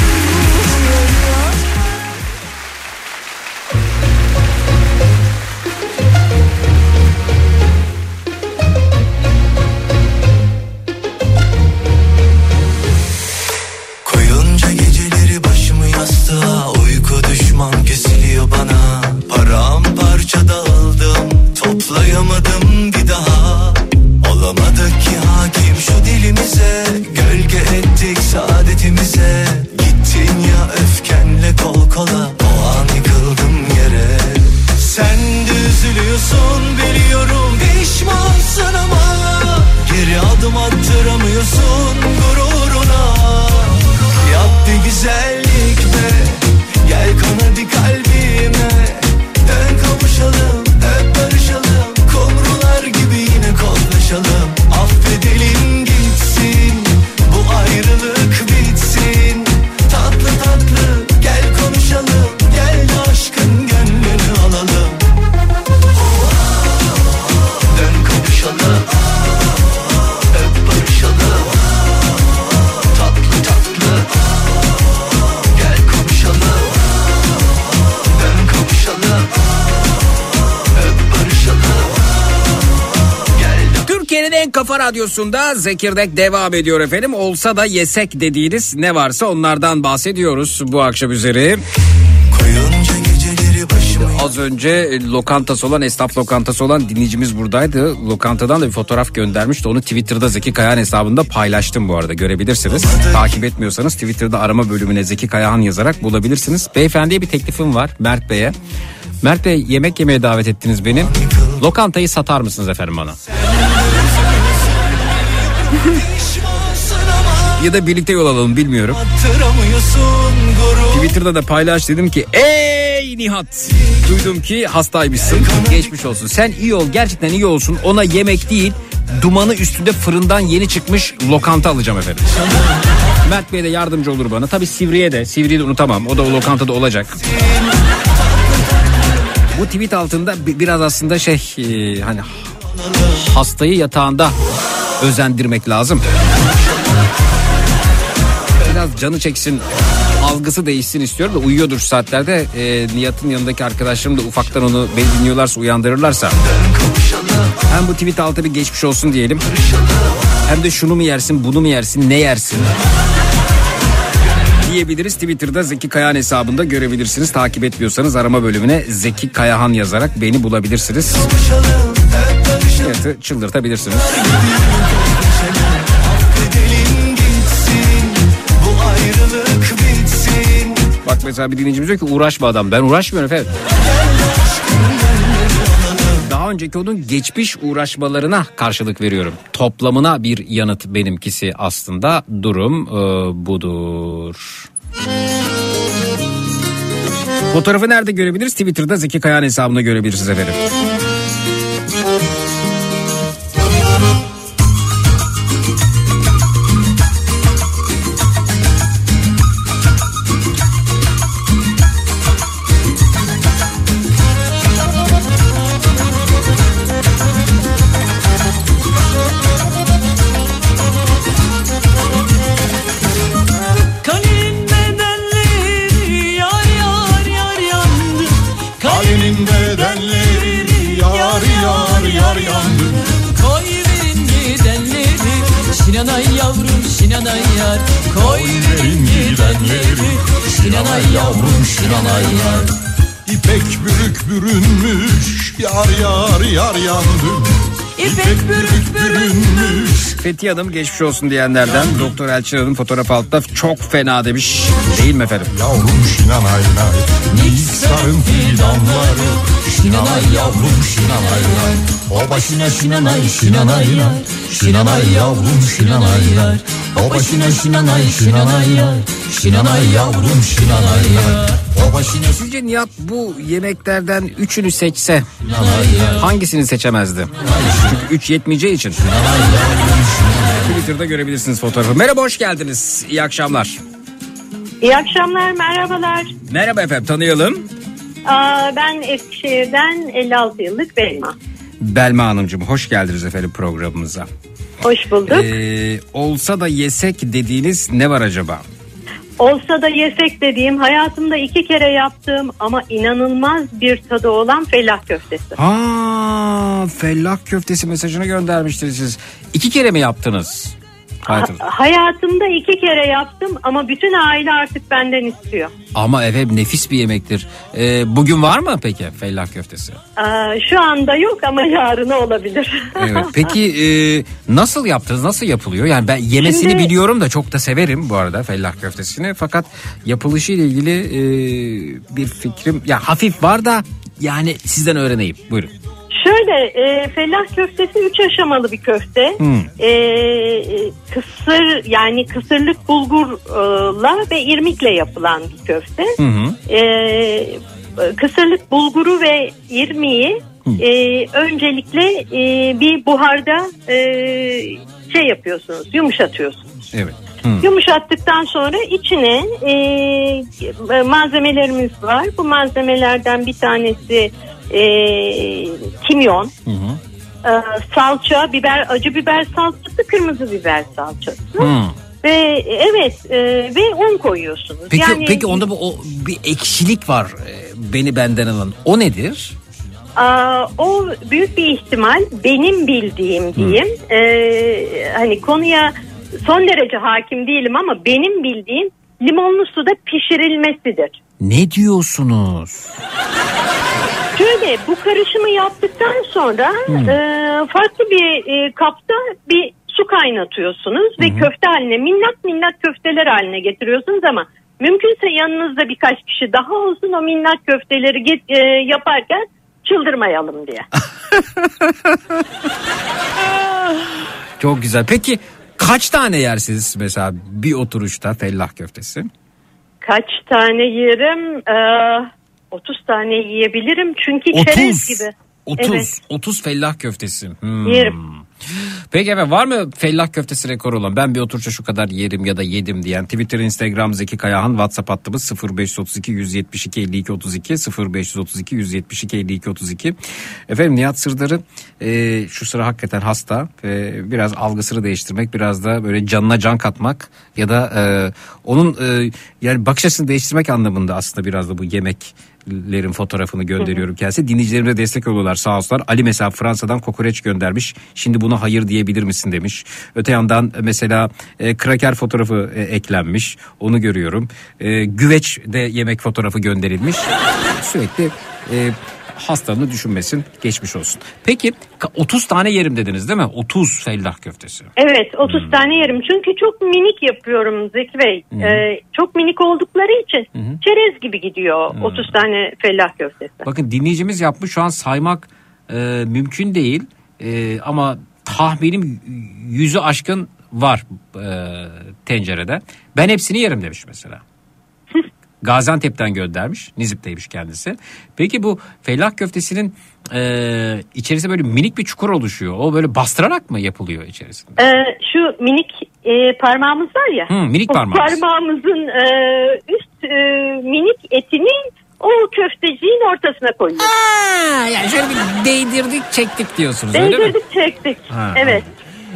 Speaker 1: Türkiye'nin en kafa radyosunda Zekirdek devam ediyor efendim. Olsa da yesek dediğiniz ne varsa onlardan bahsediyoruz bu akşam üzeri. Az önce e, lokantası olan esnaf lokantası olan dinleyicimiz buradaydı. Lokantadan da bir fotoğraf göndermişti. Onu Twitter'da Zeki Kayahan hesabında paylaştım bu arada görebilirsiniz. Takip etmiyorsanız Twitter'da arama bölümüne Zeki Kayahan yazarak bulabilirsiniz. Beyefendiye bir teklifim var Mert Bey'e. Mert Bey yemek yemeye davet ettiniz beni. Lokantayı satar mısınız efendim bana? Ya da birlikte yol alalım bilmiyorum. Twitter'da da paylaş dedim ki ey Nihat! Duydum ki hastaymışsın. Geçmiş olsun. Sen iyi ol gerçekten iyi olsun. Ona yemek değil dumanı üstünde fırından yeni çıkmış lokanta alacağım efendim. Mert Bey de yardımcı olur bana. Tabi Sivri'ye de Sivri'yi de unutamam. O da o lokantada olacak. Bu tweet altında bi- biraz aslında şey e, hani hastayı yatağında özendirmek lazım. Biraz canı çeksin algısı değişsin istiyorum da uyuyordur saatlerde. E, Nihat'ın yanındaki arkadaşlarım da ufaktan onu beni dinliyorlarsa uyandırırlarsa. Hem bu tweet altı bir geçmiş olsun diyelim. Hem de şunu mu yersin bunu mu yersin ne yersin diyebiliriz. Twitter'da Zeki Kayahan hesabında görebilirsiniz. Takip etmiyorsanız arama bölümüne Zeki Kayahan yazarak beni bulabilirsiniz. Nihat'ı çıldırtabilirsiniz. Bak mesela bir dinleyicimiz diyor ki uğraşma adam. Ben uğraşmıyorum efendim. Daha önceki onun geçmiş uğraşmalarına karşılık veriyorum. Toplamına bir yanıt benimkisi aslında durum e, budur. Fotoğrafı nerede görebiliriz? Twitter'da Zeki Kayan hesabında görebilirsiniz efendim.
Speaker 2: Şinanay yar Koy verin gidenleri Şinanay yavrum şinanay yar.
Speaker 9: İpek bürük bürünmüş yar yar yar yandı
Speaker 2: İpek bürük
Speaker 9: bürünmüş.
Speaker 1: Fethiye Hanım geçmiş olsun diyenlerden. Doktor Elçin Hanım fotoğraf altta. Çok fena demiş. Değil mi efendim?
Speaker 9: Yavrum şinanay nay Niksarın fidanları. Şinanay yavrum şinanay nay O başına şinanay şinanay nay Şinanay yavrum şinanay nay O başına şinanay şinanay nay Şinanay yavrum şinanay nay
Speaker 1: Sizce Nihat bu yemeklerden üçünü seçse hangisini seçemezdi? Çünkü üç yetmeyeceği için. Twitter'da görebilirsiniz fotoğrafı. Merhaba hoş geldiniz. İyi akşamlar.
Speaker 10: İyi akşamlar, merhabalar.
Speaker 1: Merhaba efendim tanıyalım.
Speaker 10: Aa, ben Eskişehir'den 56 yıllık Belma.
Speaker 1: Belma Hanımcığım hoş geldiniz efendim programımıza.
Speaker 10: Hoş bulduk.
Speaker 1: Ee, olsa da yesek dediğiniz ne var acaba?
Speaker 10: Olsa da yesek dediğim hayatımda iki kere yaptığım ama inanılmaz bir tadı olan fellah köftesi.
Speaker 1: Ha, fellah köftesi mesajını göndermiştiniz siz. İki kere mi yaptınız?
Speaker 10: Ha- hayatımda iki kere yaptım ama bütün aile artık benden istiyor.
Speaker 1: Ama efendim nefis bir yemektir. Ee, bugün var mı peki fellah köftesi?
Speaker 10: Aa, şu anda yok ama yarına olabilir.
Speaker 1: Evet. Peki e, nasıl yaptınız? Nasıl yapılıyor? Yani ben yemesini
Speaker 10: Şimdi-
Speaker 1: biliyorum da çok da severim bu arada fellah köftesini. Fakat yapılışı ile ilgili e, bir fikrim ya hafif var da yani sizden öğreneyim. Buyurun.
Speaker 10: Şöyle e, fellah köftesi üç aşamalı bir köfte.
Speaker 1: Hmm.
Speaker 10: E, e, kısır yani kısırlık bulgurla ve irmikle yapılan bir köfte.
Speaker 1: Hı.
Speaker 10: E, kısırlık bulguru ve irmiği e, öncelikle e, bir buharda e, şey yapıyorsunuz yumuşatıyorsunuz.
Speaker 1: Evet. Hı.
Speaker 10: Yumuşattıktan sonra içine e, malzemelerimiz var. Bu malzemelerden bir tanesi e, kimyon,
Speaker 1: Hı hı.
Speaker 10: e, salça, biber, acı biber salçası, kırmızı biber salçası.
Speaker 1: Hı.
Speaker 10: Ve evet e, ve un koyuyorsunuz.
Speaker 1: Peki
Speaker 10: yani,
Speaker 1: peki onda bu o, bir ekşilik var e, beni benden alan. O nedir?
Speaker 10: Aa, o büyük bir ihtimal benim bildiğim diyeyim. Ee, hani konuya son derece hakim değilim ama benim bildiğim limonlu suda pişirilmesidir.
Speaker 1: Ne diyorsunuz?
Speaker 10: Şöyle bu karışımı yaptıktan sonra e, farklı bir e, kapta bir su kaynatıyorsunuz ve köfte haline minnak minnak köfteler haline getiriyorsunuz ama mümkünse yanınızda birkaç kişi daha olsun o minnak köfteleri get, e, yaparken çıldırmayalım diye.
Speaker 1: Çok güzel. Peki kaç tane yersiniz mesela bir oturuşta fellah köftesi?
Speaker 10: Kaç tane yerim? Ee, 30 tane yiyebilirim çünkü çerez gibi.
Speaker 1: 30.
Speaker 10: Evet.
Speaker 1: 30 fellah köftesi. Hmm.
Speaker 10: Yerim.
Speaker 1: Peki efendim var mı fellah köftesi rekoru olan ben bir oturuşta şu kadar yerim ya da yedim diyen Twitter, Instagram Zeki Kayahan WhatsApp hattımız 0532 172 52 32 0532 172 52 32 Efendim Nihat Sırdar'ı e, şu sıra hakikaten hasta ve biraz algısını değiştirmek biraz da böyle canına can katmak ya da e, onun e, yani bakış açısını değiştirmek anlamında aslında biraz da bu yemeklerin fotoğrafını gönderiyorum kendisi. Dinleyicilerime destek oluyorlar sağ olsunlar. Ali mesela Fransa'dan kokoreç göndermiş. Şimdi buna hayır diyebilir misin demiş. Öte yandan mesela e, kraker fotoğrafı e, eklenmiş. Onu görüyorum. E, güveç de yemek fotoğrafı gönderilmiş. Sürekli e, hastalığını düşünmesin. Geçmiş olsun. Peki ka- 30 tane yerim dediniz değil mi? 30 fellah köftesi.
Speaker 10: Evet 30 tane yerim çünkü çok minik yapıyorum Zeki Bey. Ee, çok minik oldukları için çerez gibi gidiyor 30 tane fellah köftesi.
Speaker 1: Bakın dinleyicimiz yapmış şu an saymak e, mümkün değil E, ama tahminim yüzü aşkın var e, tencerede. Ben hepsini yerim demiş mesela. Gaziantep'ten göndermiş. Nizip'teymiş kendisi. Peki bu fellah köftesinin e, içerisinde böyle minik bir çukur oluşuyor. O böyle bastırarak mı yapılıyor içerisinde?
Speaker 10: Ee, şu minik e, parmağımız var ya.
Speaker 1: Hı, minik parmağımız.
Speaker 10: Parmağımızın e, üst e, minik etini o köfteciğin ortasına koyuyoruz.
Speaker 1: Ha, yani şöyle bir değdirdik çektik diyorsunuz öyle mi?
Speaker 10: Değdirdik çektik.
Speaker 1: Ha,
Speaker 10: evet.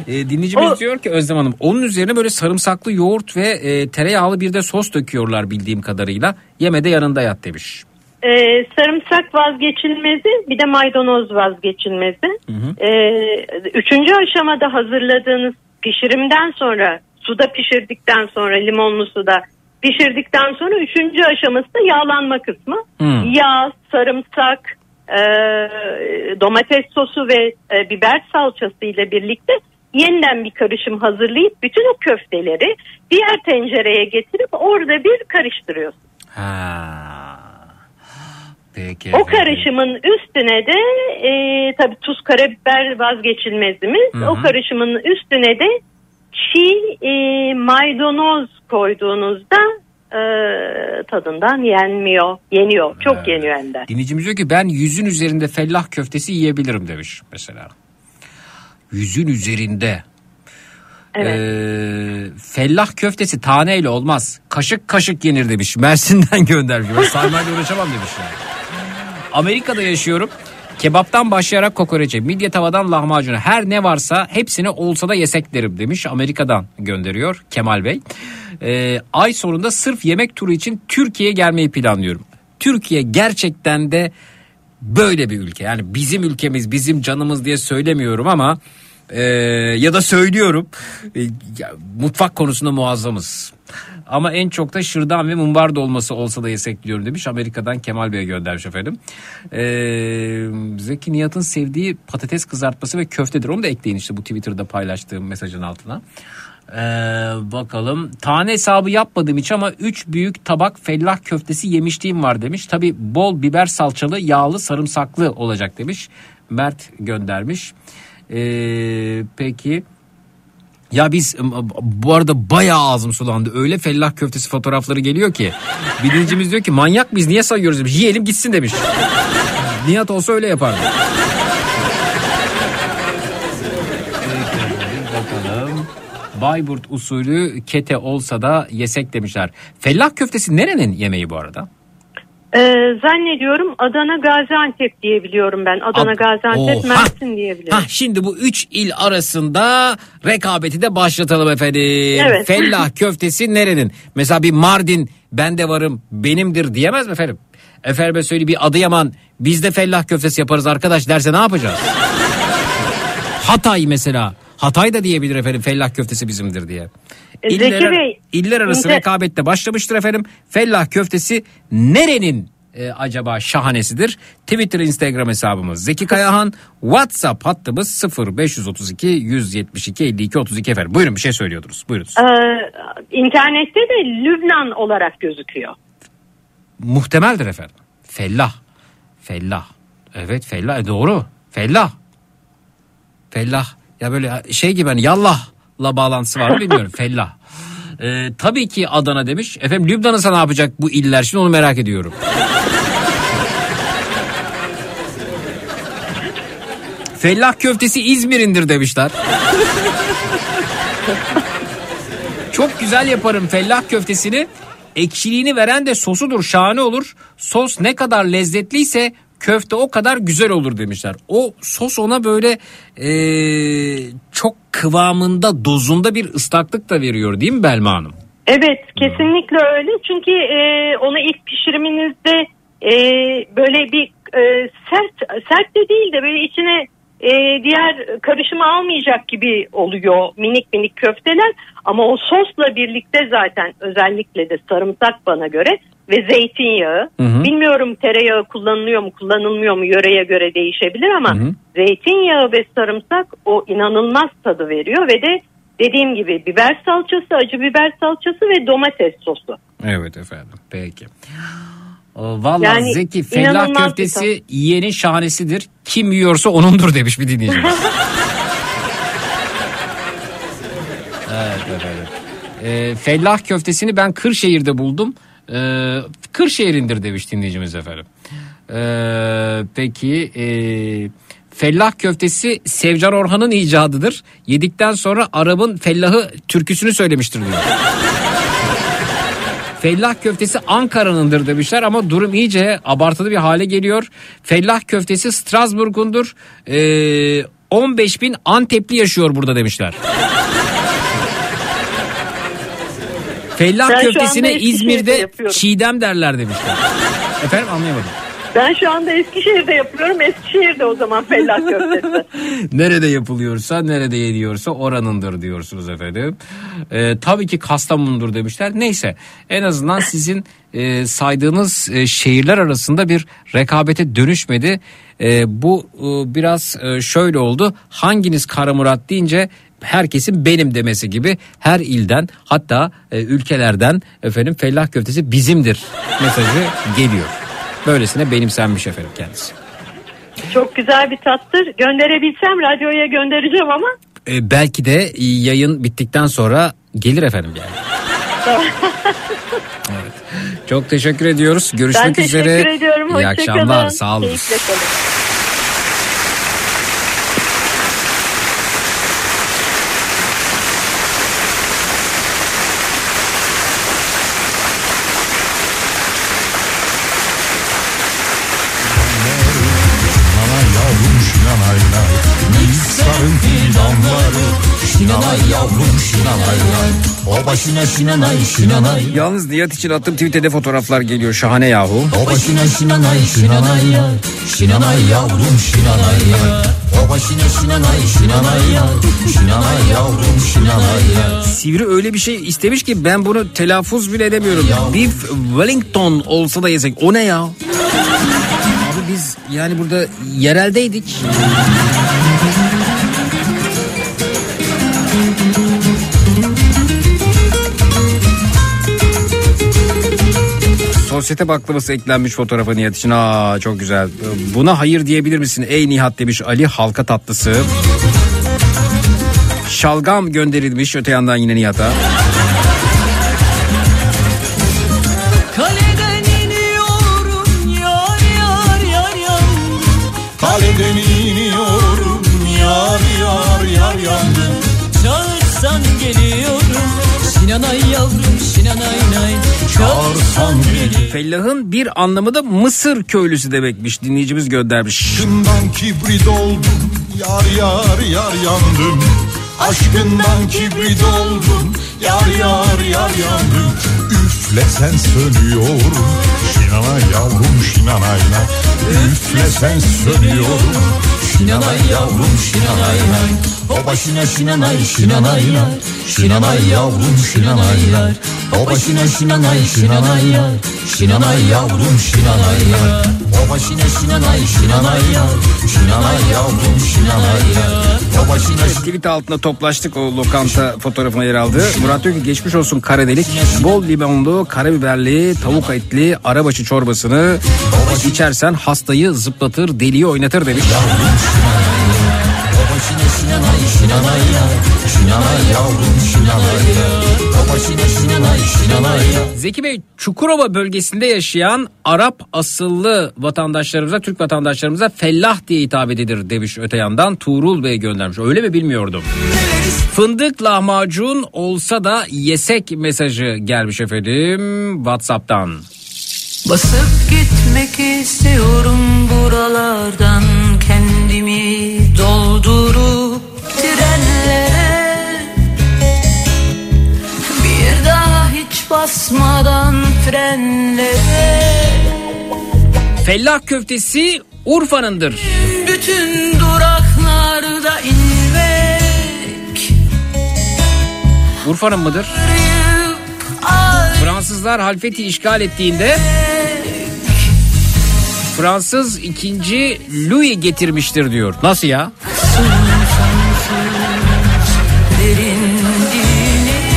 Speaker 1: E, dinleyicimiz
Speaker 10: O-
Speaker 1: diyor ki Özlem Hanım onun üzerine böyle sarımsaklı yoğurt ve e, tereyağlı bir de sos döküyorlar bildiğim kadarıyla. Yeme de yanında yat demiş.
Speaker 10: Ee, sarımsak vazgeçilmezi bir de maydanoz vazgeçilmezi. Ee, üçüncü aşamada hazırladığınız pişirimden sonra suda pişirdikten sonra limonlu suda pişirdikten sonra üçüncü aşaması da yağlanma kısmı.
Speaker 1: Hmm.
Speaker 10: Yağ, sarımsak, e, domates sosu ve e, biber salçası ile birlikte yeniden bir karışım hazırlayıp bütün o köfteleri diğer tencereye getirip orada bir karıştırıyorsunuz.
Speaker 1: Ha. Peki.
Speaker 10: O
Speaker 1: efendim.
Speaker 10: karışımın üstüne de e, tabii tuz karabiber vazgeçilmezimiz.
Speaker 1: Hı hı.
Speaker 10: O karışımın üstüne de çiğ e, maydanoz koyduğunuzda e, tadından yenmiyor. Yeniyor. Çok yeniyor hem de.
Speaker 1: Dinleyicimiz diyor ki ben yüzün üzerinde fellah köftesi yiyebilirim demiş mesela. Yüzün üzerinde.
Speaker 10: Evet.
Speaker 1: Ee, fellah köftesi taneyle olmaz. Kaşık kaşık yenir demiş. Mersin'den göndermiş. Ben saymayla uğraşamam demiş. Yani. Amerika'da yaşıyorum. Kebaptan başlayarak kokoreçe, midye tavadan lahmacuna her ne varsa hepsini olsa da yesek derim demiş. Amerika'dan gönderiyor Kemal Bey. Ee, ay sonunda sırf yemek turu için Türkiye'ye gelmeyi planlıyorum. Türkiye gerçekten de böyle bir ülke. Yani bizim ülkemiz, bizim canımız diye söylemiyorum ama e, ya da söylüyorum. E, ya, mutfak konusunda muazzamız. Ama en çok da şırdan ve mumbar dolması olsa da yesek diyorum demiş. Amerika'dan Kemal Bey'e göndermiş efendim. Ee, Zeki Nihat'ın sevdiği patates kızartması ve köftedir. Onu da ekleyin işte bu Twitter'da paylaştığım mesajın altına. Ee, bakalım tane hesabı yapmadığım için ama 3 büyük tabak fellah köftesi yemişliğim var demiş. Tabi bol biber salçalı yağlı sarımsaklı olacak demiş. Mert göndermiş. Ee, peki ya biz bu arada bayağı ağzım sulandı. Öyle fellah köftesi fotoğrafları geliyor ki. Bilincimiz diyor ki manyak biz niye sayıyoruz demiş. Yiyelim gitsin demiş. Nihat olsa öyle yapardı. Bakalım. Bayburt usulü kete olsa da yesek demişler. Fellah köftesi nerenin yemeği bu arada?
Speaker 10: Ee, zannediyorum Adana Gaziantep diyebiliyorum ben. Adana
Speaker 1: Ad-
Speaker 10: Gaziantep
Speaker 1: Oha!
Speaker 10: Mersin diyebiliyorum.
Speaker 1: Hah şimdi bu üç il arasında rekabeti de başlatalım efendim.
Speaker 10: Evet.
Speaker 1: Fellah köftesi nerenin? Mesela bir Mardin ben de varım benimdir diyemez mi efendim? Efendim söyle bir Adıyaman biz de fellah köftesi yaparız arkadaş derse ne yapacağız? Hatay mesela. Hatay da diyebilir efendim fellah köftesi bizimdir diye.
Speaker 10: E, Zeki
Speaker 1: İller,
Speaker 10: Bey,
Speaker 1: iller arası
Speaker 10: inter-
Speaker 1: rekabette başlamıştır efendim. Fellah köftesi nerenin e, acaba şahanesidir? Twitter, Instagram hesabımız Zeki Kayahan. WhatsApp hattımız 0532 172 52 32 efendim. Buyurun bir şey söylüyordunuz. Buyurunuz.
Speaker 10: Ee, internette de Lübnan olarak gözüküyor.
Speaker 1: Muhtemeldir efendim. Fellah. Fellah. Evet fellah e, doğru. Fellah. Fellah. Ya böyle şey gibi hani yallahla bağlantısı var mı bilmiyorum. fellah. Ee, tabii ki Adana demiş. Efendim Lübnan'ı ne yapacak bu iller şimdi onu merak ediyorum. Fellah köftesi İzmir'indir demişler. Çok güzel yaparım fellah köftesini. Ekşiliğini veren de sosudur şahane olur. Sos ne kadar lezzetliyse köfte o kadar güzel olur demişler. O sos ona böyle eee, çok kıvamında dozunda bir ıslaklık da veriyor değil mi Belma Hanım?
Speaker 10: Evet kesinlikle öyle çünkü e, onu ilk pişiriminizde e, böyle bir e, sert sert de değil de böyle içine e, diğer karışımı almayacak gibi oluyor minik minik köfteler ama o sosla birlikte zaten özellikle de sarımsak bana göre ve zeytinyağı
Speaker 1: Hı hı.
Speaker 10: bilmiyorum tereyağı kullanılıyor mu kullanılmıyor mu yöreye göre değişebilir ama
Speaker 1: Hı hı.
Speaker 10: zeytinyağı ve sarımsak o inanılmaz tadı veriyor ve de dediğim gibi biber salçası, acı biber salçası ve domates sosu.
Speaker 1: Evet efendim peki. Valla
Speaker 10: Yani
Speaker 1: Zeki fellah köftesi yiyenin şahanesidir. Kim yiyorsa onundur demiş bir dinleyicimiz. evet efendim. Ee, fellah köftesini ben Kırşehir'de buldum. Ee, Kırşehir'indir demiş dinleyicimiz efendim. Ee, peki e, fellah köftesi Sevcan Orhan'ın icadıdır. Yedikten sonra Arap'ın fellahı türküsünü söylemiştir diyor. Fellah köftesi Ankara'nındır demişler ama durum iyice abartılı bir hale geliyor. Fellah köftesi Strasbourg'undur. Ee, 15 bin Antepli yaşıyor burada demişler. Fellah
Speaker 10: Ben
Speaker 1: köftesine İzmir'de çiğdem derler demişler. Efendim anlayamadım.
Speaker 10: Ben şu anda Eskişehir'de yapıyorum. Eskişehir'de o zaman fellah köftesi.
Speaker 1: Nerede yapılıyorsa nerede yeniyorsa oranındır diyorsunuz efendim. Ee, tabii ki Kastamonu'dur demişler. Neyse en azından sizin e, saydığınız e, şehirler arasında bir rekabete dönüşmedi. E, bu e, biraz e, şöyle oldu. Hanginiz Kara Murat deyince herkesin benim demesi gibi her ilden hatta e, ülkelerden efendim fellah köftesi bizimdir mesajı geliyor. Böylesine benimsenmiş efendim kendisi.
Speaker 10: Çok güzel bir tattır. Gönderebilsem radyoya göndereceğim ama
Speaker 1: E, belki de yayın bittikten sonra gelir efendim yani. evet. Çok teşekkür ediyoruz. Görüşmek
Speaker 10: ben teşekkür
Speaker 1: üzere.
Speaker 10: ediyorum.
Speaker 1: İyi akşamlar. Sağ olun.
Speaker 9: Başına şinanay şinanay
Speaker 1: Yalnız Nihat için attığım tweetede fotoğraflar geliyor şahane yahu.
Speaker 9: O başına şinanay şinanay lay Şinanay yavrum şinanay lay O başına şinanay şinanay lay Şinanay yavrum şinanay lay
Speaker 1: Sivri öyle bir şey istemiş ki ben bunu telaffuz bile edemiyorum. Beef Wellington olsa da yesek. O ne ya? Abi biz yani burada yereldeydik. Sosyete baklavası eklenmiş fotoğrafa Nihat için. Aa çok güzel. Buna hayır diyebilir misin ey Nihat demiş Ali halka tatlısı. Şalgam gönderilmiş öte yandan yine Nihat'a.
Speaker 11: Kaleden iniyorum yar yar yar yar
Speaker 9: Kaleden iniyorum yar yar yar yandım
Speaker 11: Çağırsan geliyorum Şinanay yavrum şinanay nay
Speaker 9: Çağırsan beni.
Speaker 1: Fellah'ın bir anlamı da Mısır köylüsü demekmiş. Dinleyicimiz göndermiş.
Speaker 9: Aşkından kibrit oldum Yar yar yar yandım. Aşkından kibrit oldum Yar yar yar yandım. Üflesen sönüyorum Şinanay yavrum şinanayla. Üflesen sönüyorum Şinanay yavrum şinanayla O başına şinanay şinanayla Şinanay yavrum şinanayla O başına şinanay şinanayla Şinanay yavrum şinanayla O başına şinanay şinanayla Şinanay yavrum şinanayla O başına
Speaker 1: Tweet altında toplaştık o lokanta fotoğrafına yer aldı. Murat diyor ki geçmiş olsun kara delik. Bol limonlu, karabiberli, tavuk etli, arabaşı çorbasını içersen hastayı zıplatır, deliği oynatır demiş.
Speaker 9: Şinanay Şinanay yavrum şinanay
Speaker 1: Zeki Bey Çukurova bölgesinde yaşayan Arap asıllı vatandaşlarımıza, Türk vatandaşlarımıza fellah diye hitap edilir demiş öte yandan. Tuğrul Bey göndermiş. Öyle mi bilmiyordum. Fındık lahmacun olsa da yesek mesajı gelmiş efendim WhatsApp'tan.
Speaker 2: Basıp gitmek istiyorum buralardan doldurup trenlere Bir daha hiç basmadan frenlere
Speaker 1: Fellah köftesi Urfa'nındır.
Speaker 2: Bütün duraklarda inmek
Speaker 1: Urfa'nın mıdır? Fransızlar Halfeti işgal ettiğinde Fransız ikinci Louis getirmiştir diyor. Nasıl ya?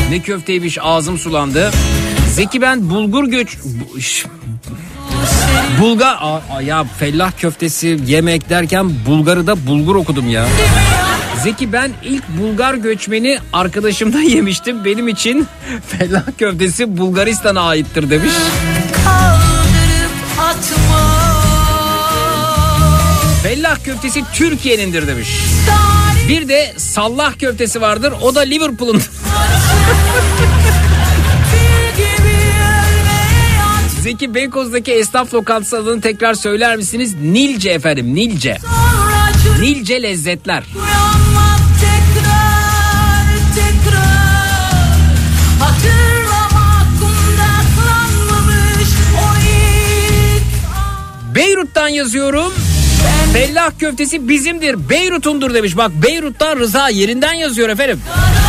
Speaker 1: Ne köfteymiş ağzım sulandı. Zeki ben bulgur göç... Bulgar... Aa, ya fellah köftesi yemek derken Bulgar'ı da bulgur okudum ya. Zeki ben ilk Bulgar göçmeni arkadaşımdan yemiştim. Benim için fellah köftesi Bulgaristan'a aittir demiş. Fellah köftesi Türkiye'nindir demiş. Bir de sallah köftesi vardır. O da Liverpool'un. Zeki Beykoz'daki esnaf lokantası adını tekrar söyler misiniz? Nilce efendim Nilce. Nilce lezzetler. Beyrut'tan yazıyorum. Fellah köftesi bizimdir. Beyrut'undur demiş. Bak Beyrut'tan Rıza yerinden yazıyor efendim.
Speaker 2: Kim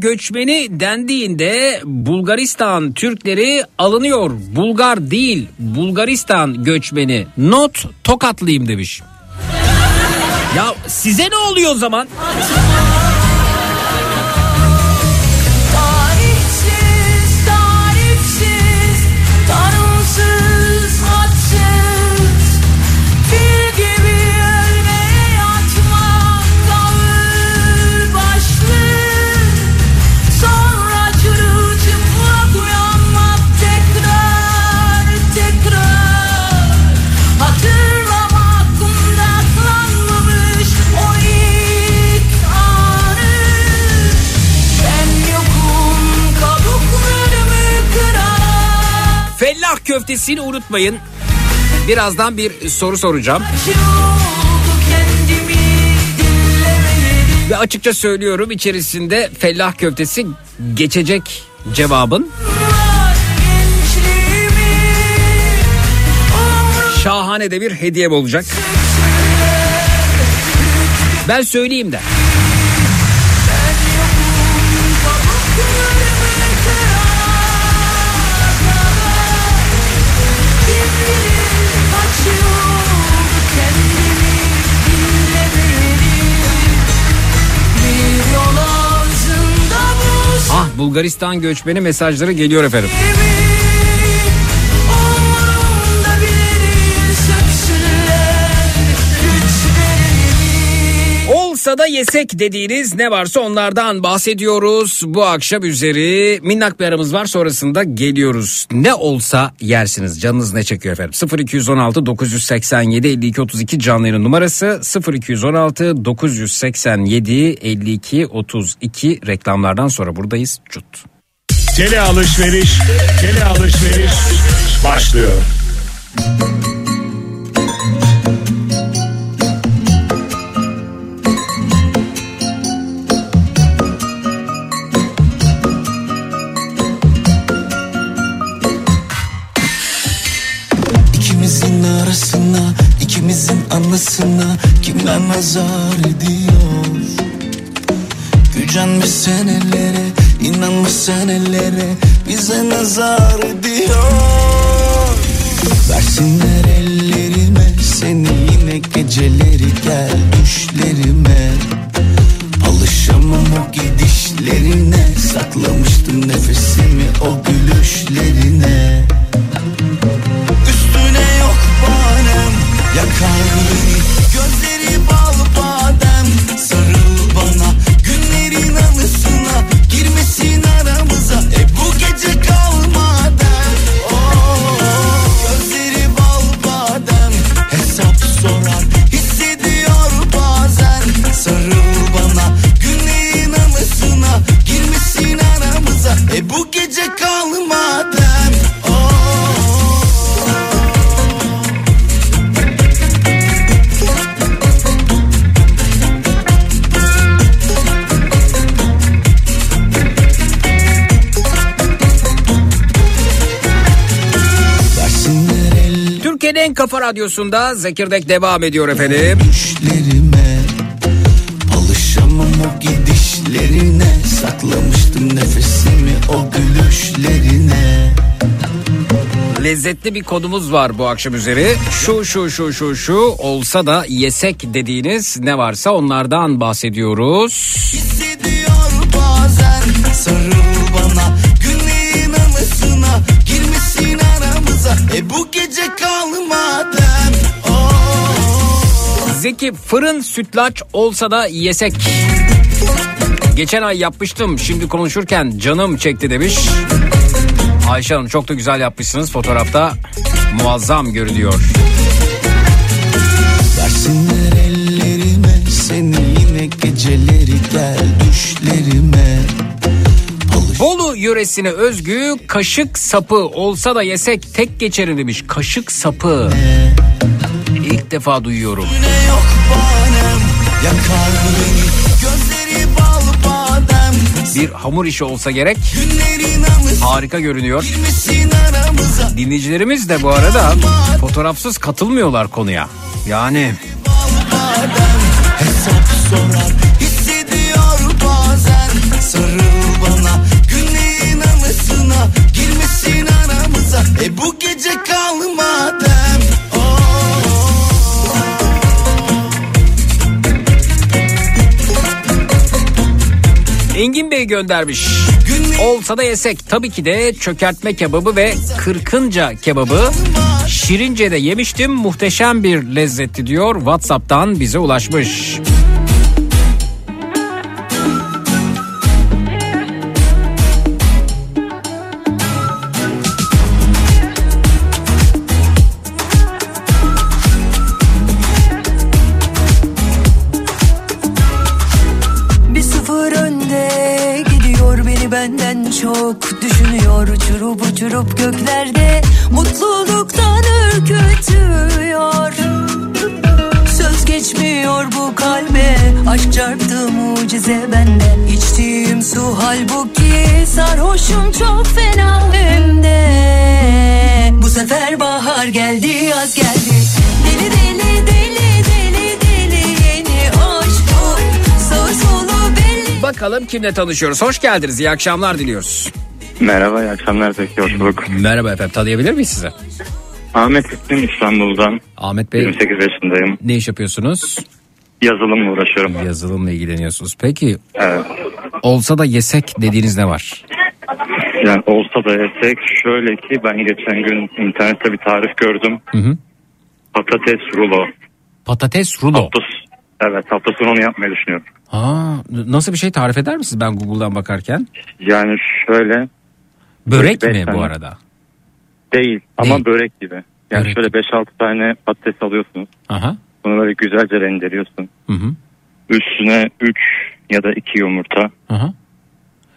Speaker 1: göçmeni dendiğinde Bulgaristan Türkleri alınıyor. Bulgar değil Bulgaristan göçmeni. Not tokatlıyım demiş. Ya size ne oluyor o zaman? Köftesini unutmayın. Birazdan bir soru soracağım. Ve açıkça söylüyorum içerisinde fellah köftesi geçecek cevabın. Şahane de bir hediyem olacak. Ben söyleyeyim de.
Speaker 2: Kim
Speaker 1: Bulgaristan göçmeni mesajları geliyor efendim. Olsa da yesek dediğiniz ne varsa onlardan bahsediyoruz. Bu akşam üzeri minnak bir aramız var sonrasında geliyoruz. Ne olsa yersiniz canınız ne çekiyor efendim. 0216 987 52 32 canlı yayın numarası 0216 987 52 32 reklamlardan sonra buradayız. Cut.
Speaker 4: Tele alışveriş, tele alışveriş başlıyor.
Speaker 5: İkimizin anlasına kimler nazar ediyor? Gücenmiş senelere, inanmış senelere bize nazar ediyor. Versinler ellerime seni yine geceleri gel düşlerime. Alışamam o gidişlerine, saklamıştım nefesimi o gülüşlerine. Yakar beni. Gözleri bal
Speaker 1: Türkiye'nin en kafa radyosunda Zekirdek devam ediyor efendim.
Speaker 5: düşlerime Alışamam o gidişlerine Saklamıştım nefesimi o gülüşlerine
Speaker 1: Lezzetli bir kodumuz var bu akşam üzeri. Şu şu şu şu şu olsa da yesek dediğiniz ne varsa onlardan bahsediyoruz.
Speaker 5: Hissediyor bazen Sarıl bana Günlerin anısına aramıza E bu gece kalmadan oh.
Speaker 1: Zeki fırın sütlaç olsa da yesek. Geçen ay yapmıştım şimdi konuşurken canım çekti demiş. Ayşe Hanım çok da güzel yapmışsınız fotoğrafta muazzam görünüyor.
Speaker 5: Versinler ellerime Seni yine geceleri gel düşlerime
Speaker 1: Bolu yöresine özgü kaşık sapı olsa da yesek tek geçerim demiş. Kaşık sapı. İlk defa duyuyorum.
Speaker 5: Yok banem Yakar beni Gözleri bal badem
Speaker 1: Bir hamur işi olsa gerek. Harika görünüyor. Dinleyicilerimiz de bu arada fotoğrafsız katılmıyorlar konuya. Yani
Speaker 5: Hesap sorar Hissediyor bazen sarıl bana E bu gece kal madem oh.
Speaker 1: Engin Bey göndermiş. Olsa da yesek. Tabii ki de çökertme kebabı ve kırkınca kebabı. Şirince'de yemiştim. Muhteşem bir lezzetti diyor. WhatsApp'tan bize ulaşmış.
Speaker 12: Sarhoşum çok fena hem de Bu sefer bahar geldi yaz geldi deli deli deli deli deli yeni aşk bu sağ solu belli
Speaker 1: Bakalım kimle tanışıyoruz. Hoş geldiniz. İyi akşamlar diliyoruz.
Speaker 13: Merhaba, iyi akşamlar Zeki, hoş bulduk.
Speaker 1: Merhaba efendim. Tanıyabilir miyiz size?
Speaker 13: Ahmet İslim İstanbul'dan.
Speaker 1: Ahmet Bey
Speaker 13: 28 yaşındayım.
Speaker 1: ne iş yapıyorsunuz?
Speaker 13: Yazılımla uğraşıyorum.
Speaker 1: Yazılımla ilgileniyorsunuz. Peki
Speaker 13: Evet.
Speaker 1: olsa da yesek dediğiniz ne var?
Speaker 13: Yani olsa da yesek şöyle ki ben geçen gün internette bir tarif gördüm.
Speaker 1: Hı hı.
Speaker 13: Patates rulo.
Speaker 1: Patates rulo.
Speaker 13: Hafta, evet hafta sonu onu yapmayı düşünüyorum.
Speaker 1: Aa, nasıl bir şey tarif eder misiniz ben Google'dan bakarken?
Speaker 13: Yani şöyle
Speaker 1: Börek mi bu arada?
Speaker 13: değil ama
Speaker 1: Değil.
Speaker 13: börek gibi. Yani
Speaker 1: Börek.
Speaker 13: şöyle 5-6 tane patates alıyorsunuz.
Speaker 1: Aha.
Speaker 13: Bunu böyle güzelce rendeliyorsun.
Speaker 1: Hı hı.
Speaker 13: Üstüne 3 ya da 2 yumurta.
Speaker 1: Aha.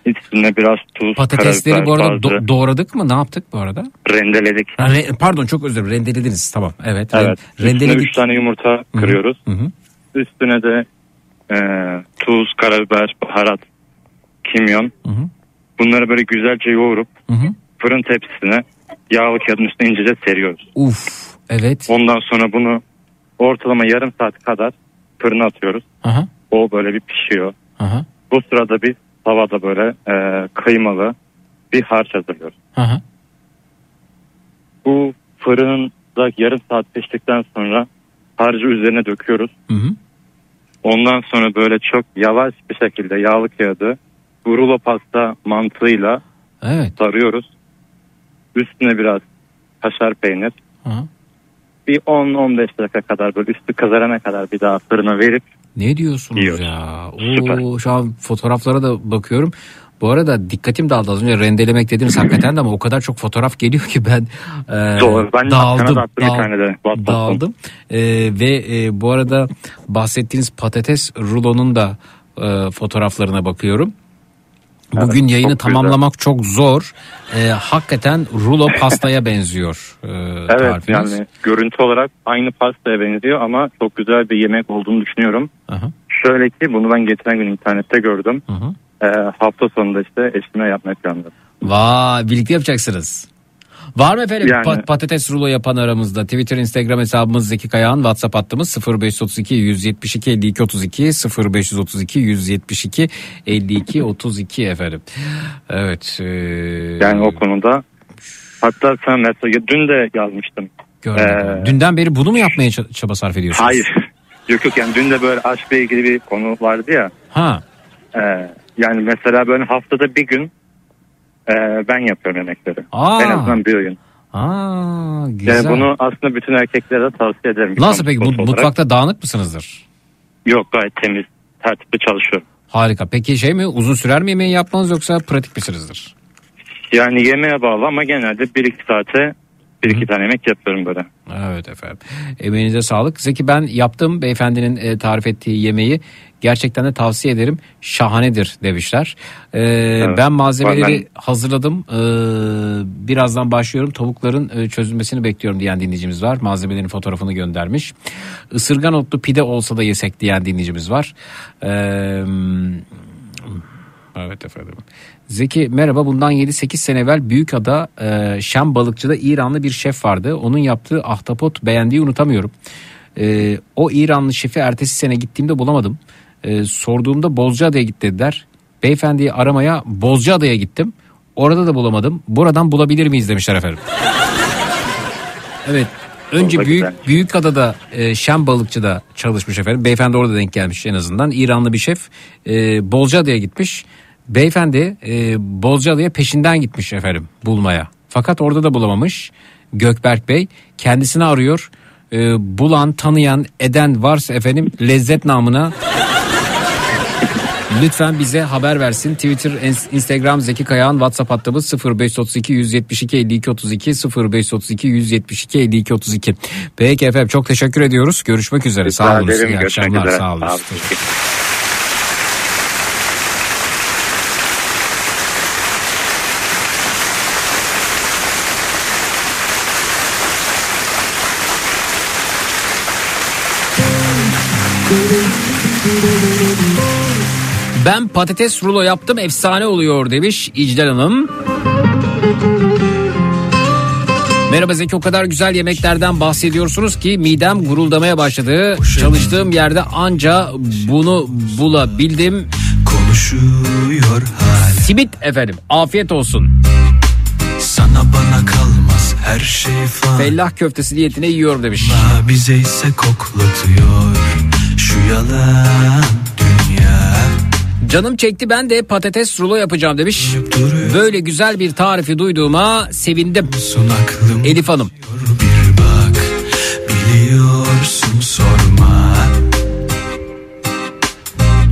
Speaker 13: Üstüne biraz tuz,
Speaker 1: Patatesleri bu arada
Speaker 13: bazı
Speaker 1: do- doğradık mı? Ne yaptık bu arada?
Speaker 13: rendeledik.
Speaker 1: Ha, re- pardon çok özür dilerim. Rendelediniz. Tamam. Evet.
Speaker 13: Evet. Üstüne
Speaker 1: rendeledik.
Speaker 13: 3 tane yumurta kırıyoruz.
Speaker 1: Hı hı.
Speaker 13: Üstüne de e, tuz, karabiber, baharat, kimyon.
Speaker 1: Hı hı.
Speaker 13: Bunları böyle güzelce yoğurup
Speaker 1: Hı hı.
Speaker 13: fırın tepsisine yağlı kağıdın üstüne incece seriyoruz.
Speaker 1: Uf. Evet.
Speaker 13: Ondan sonra bunu ortalama yarım saat kadar fırına atıyoruz.
Speaker 1: Aha.
Speaker 13: O böyle bir pişiyor.
Speaker 1: Aha.
Speaker 13: Bu sırada biz tavada böyle e, kıymalı bir harç hazırlıyoruz.
Speaker 1: Aha.
Speaker 13: Bu fırında yarım saat piştikten sonra harcı üzerine döküyoruz.
Speaker 1: Hı hı.
Speaker 13: Ondan sonra böyle çok yavaş bir şekilde yağlı kağıdı rulo pasta mantığıyla
Speaker 1: Evet.
Speaker 13: sarıyoruz. Üstüne biraz kaşar peynir.
Speaker 1: Aha.
Speaker 13: Bir 10-15 dakika kadar böyle üstü kızarana kadar bir daha fırına verip
Speaker 1: Ne diyorsunuz
Speaker 13: Yiyoruz.
Speaker 1: ya?
Speaker 13: Süper.
Speaker 1: Oo, şu an fotoğraflara da bakıyorum. Bu arada dikkatim dağıldı az önce rendelemek dediniz hakikaten de ama o kadar çok fotoğraf geliyor ki ben e,
Speaker 13: Doğru. Ben
Speaker 1: dağıldım.
Speaker 13: da
Speaker 1: dağ-
Speaker 13: de
Speaker 1: dağıldım. E, ve e, bu arada bahsettiğiniz patates rulonun da e, fotoğraflarına bakıyorum. Bugün
Speaker 13: Evet,
Speaker 1: yayını
Speaker 13: çok güzel.
Speaker 1: tamamlamak çok zor. E, hakikaten rulo pastaya benziyor. E,
Speaker 13: evet
Speaker 1: tarifiniz.
Speaker 13: yani görüntü olarak aynı pastaya benziyor ama çok güzel bir yemek olduğunu düşünüyorum.
Speaker 1: Aha,
Speaker 13: Şöyle ki bunu ben geçen gün internette gördüm. Ee, hafta sonunda işte eşime yapmayı planladım.
Speaker 1: Vay birlikte yapacaksınız. Var mı efendim
Speaker 13: Yani-
Speaker 1: pa- patates rulo yapan aramızda? Twitter, Instagram hesabımız Zeki Kayağan, WhatsApp hattımız 0532 172 52 32 0532 172 52 32 efendim. Evet. e,
Speaker 13: Yani o konuda hatta sen mesela dün de yazmıştım. Ee,
Speaker 1: Dünden beri bunu mu yapmaya ça- çaba sarf ediyorsunuz?
Speaker 13: Hayır. yok yok yani dün de böyle aşkla ilgili bir konu vardı ya.
Speaker 1: Ha.
Speaker 13: Ee, yani mesela böyle haftada bir gün e, ben yapıyorum yemekleri.
Speaker 1: Aa.
Speaker 13: En azından bir öğün.
Speaker 1: Aa, güzel.
Speaker 13: Yani bunu aslında bütün erkeklere tavsiye ederim.
Speaker 1: Nasıl peki Mut-
Speaker 13: olarak.
Speaker 1: mutfakta dağınık mısınızdır?
Speaker 13: Yok gayet temiz. Tertipli çalışıyorum.
Speaker 1: Harika. Peki şey mi uzun sürer mi yemeği yapmanız yoksa pratik misinizdir?
Speaker 13: Yani yemeğe bağlı ama genelde 1-2 saate 1-2 tane yemek yapıyorum böyle.
Speaker 1: Evet efendim. Emeğinize sağlık. Zeki ben yaptım beyefendinin e, tarif ettiği yemeği. Gerçekten de tavsiye ederim. Şahanedir demişler. Ee, ben malzemeleri
Speaker 13: ben-
Speaker 1: hazırladım. Ee, birazdan başlıyorum. Tavukların e, çözülmesini bekliyorum diyen dinleyicimiz var. Malzemelerin fotoğrafını göndermiş. Isırgan otlu pide olsa da yesek diyen dinleyicimiz var. Ee, Evet efendim. Zeki merhaba bundan 7-8 sene evvel Büyükada e, Şam balıkçıda İranlı bir şef vardı. Onun yaptığı ahtapot beğendiği unutamıyorum. E, o İranlı şefi ertesi sene gittiğimde bulamadım. E, sorduğumda Bozcaada'ya git dediler. Beyefendiyi aramaya Bozcaada'ya gittim. Orada da bulamadım. Buradan bulabilir miyiz demişler efendim. Evet. Önce büyük
Speaker 13: güzelmiş.
Speaker 1: Büyükada'da e, Şen Balıkçı'da çalışmış efendim. Beyefendi orada denk gelmiş en azından. İranlı bir şef. E, Bozcaada'ya gitmiş. Beyefendi e, Bozcaada'ya peşinden gitmiş efendim bulmaya. Fakat orada da bulamamış. Gökberk Bey kendisini arıyor. E, bulan, tanıyan, eden varsa efendim lezzet namına Lütfen bize haber versin. Twitter, ins- Instagram Zeki Kayağan, WhatsApp hattımız 0532 172 52 32 0532 172 52 32. Peki efendim çok teşekkür ediyoruz. Görüşmek üzere. Sağ olun. İyi akşamlar. Sağ olun. Ben patates rulo yaptım efsane oluyor demiş İcdal Hanım. Merhaba Zeki o kadar güzel yemeklerden bahsediyorsunuz ki midem guruldamaya başladı. Çalıştığım yerde anca bunu bulabildim.
Speaker 4: Konuşuyor hala
Speaker 1: Simit efendim afiyet olsun.
Speaker 4: Sana bana kalmaz her şey falan
Speaker 1: Fellah köftesi niyetine yiyorum demiş.
Speaker 4: Bize ise koklatıyor Şu yalan
Speaker 1: Canım çekti ben de patates rulo yapacağım demiş. Böyle güzel bir tarifi duyduğuma sevindim.
Speaker 4: Son aklım
Speaker 1: Elif Hanım.
Speaker 4: bir bak Biliyorsun sorma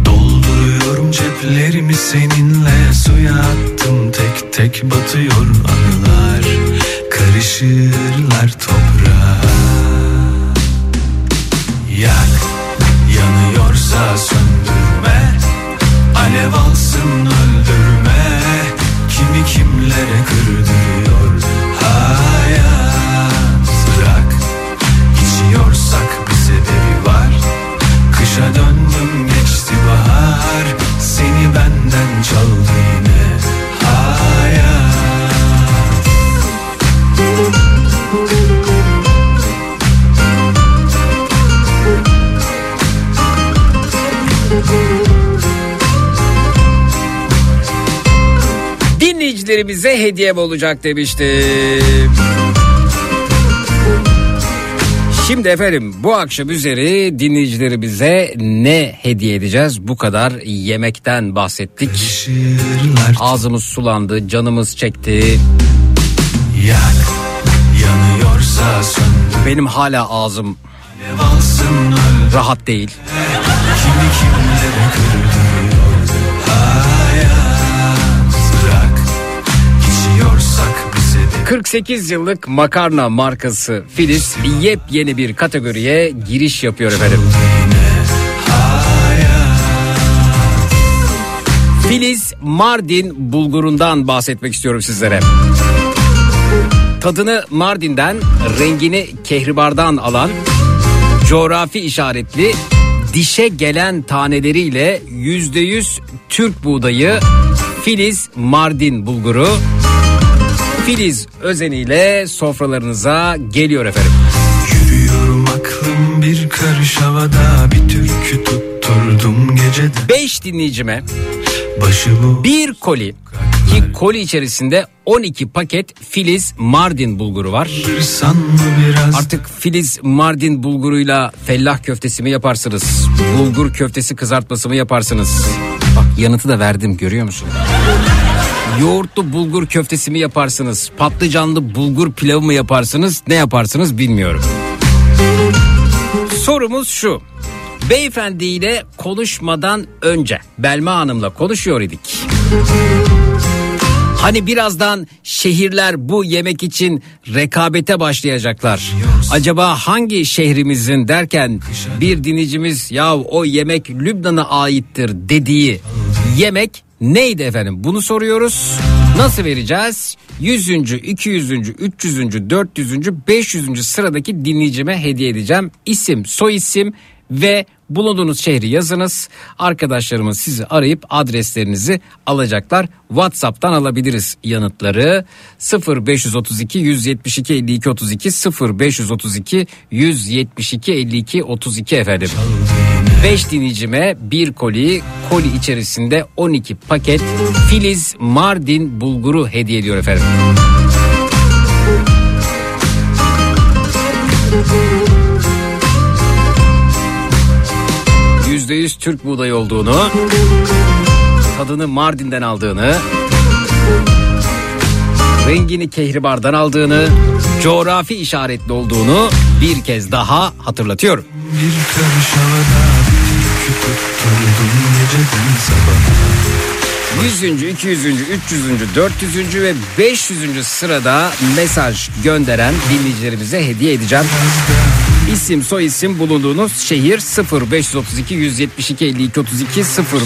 Speaker 4: Dolduruyorum ceplerimi seninle Suya attım tek tek batıyor anılar Karışırlar toprağa Yak yanıyorsa söndürme Alev alsın öldürme. Kimi kimlere kırdırıyor
Speaker 1: Dinleyicilerimize hediyem olacak demiştim. Şimdi efendim bu akşam üzeri dinleyicilerimize ne hediye edeceğiz? Bu kadar yemekten bahsettik. Ağzımız sulandı, canımız çekti.
Speaker 4: Yak yanıyorsa söndür
Speaker 1: Benim hala ağzım rahat değil.
Speaker 4: Kimi kimlere kırdırıyor
Speaker 1: 48 yıllık makarna markası Filiz yepyeni bir kategoriye giriş yapıyor efendim. Filiz Mardin bulgurundan bahsetmek istiyorum sizlere. Tadını Mardin'den, rengini kehribardan alan, coğrafi işaretli, dişe gelen taneleriyle %100 Türk buğdayı Filiz Mardin bulguru. Filiz özeniyle sofralarınıza geliyor efendim.
Speaker 4: Yürüyorum aklım bir karış havada Bir türkü tutturdum gecede
Speaker 1: 5 dinleyicime
Speaker 4: Başımı
Speaker 1: bir koli ki koli içerisinde 12 paket Filiz Mardin bulguru var. Artık Filiz Mardin bulguruyla fellah köftesi mi yaparsınız? Bulgur köftesi kızartması mı yaparsınız? Bak yanıtı da verdim görüyor musun? Yoğurtlu bulgur köftesi mi yaparsınız? Patlıcanlı bulgur pilavı mı yaparsınız? Ne yaparsınız bilmiyorum. Sorumuz şu. Beyefendiyle konuşmadan önce Belma Hanım'la konuşuyor idik. Hani birazdan şehirler bu yemek için rekabete başlayacaklar. Acaba hangi şehrimizin derken bir dinleyicimiz ya o yemek Lübnan'a aittir dediği yemek neydi efendim? Bunu soruyoruz. Nasıl vereceğiz? 100. 200. 300. 400. 500. sıradaki dinleyicime hediye edeceğim. İsim, soy isim ve bulunduğunuz şehri yazınız. Arkadaşlarımız sizi arayıp adreslerinizi alacaklar. WhatsApp'tan alabiliriz yanıtları. 0532 172 52 32 0532 172 52 32 efendim.
Speaker 4: yine
Speaker 1: 5 dinleyicime bir koli, koli içerisinde 12 paket Filiz Mardin bulguru hediye ediyor efendim. %100 Türk buğdayı olduğunu, tadını Mardin'den aldığını, rengini kehribardan aldığını, coğrafi işaretli olduğunu bir kez daha hatırlatıyorum.
Speaker 5: Bir karış tutturdum geceden sabaha
Speaker 1: 100. 200. 300. 400. ve 500. sırada mesaj gönderen dinleyicilerimize hediye edeceğim. İsim soy isim bulunduğunuz şehir 0532 172 52 32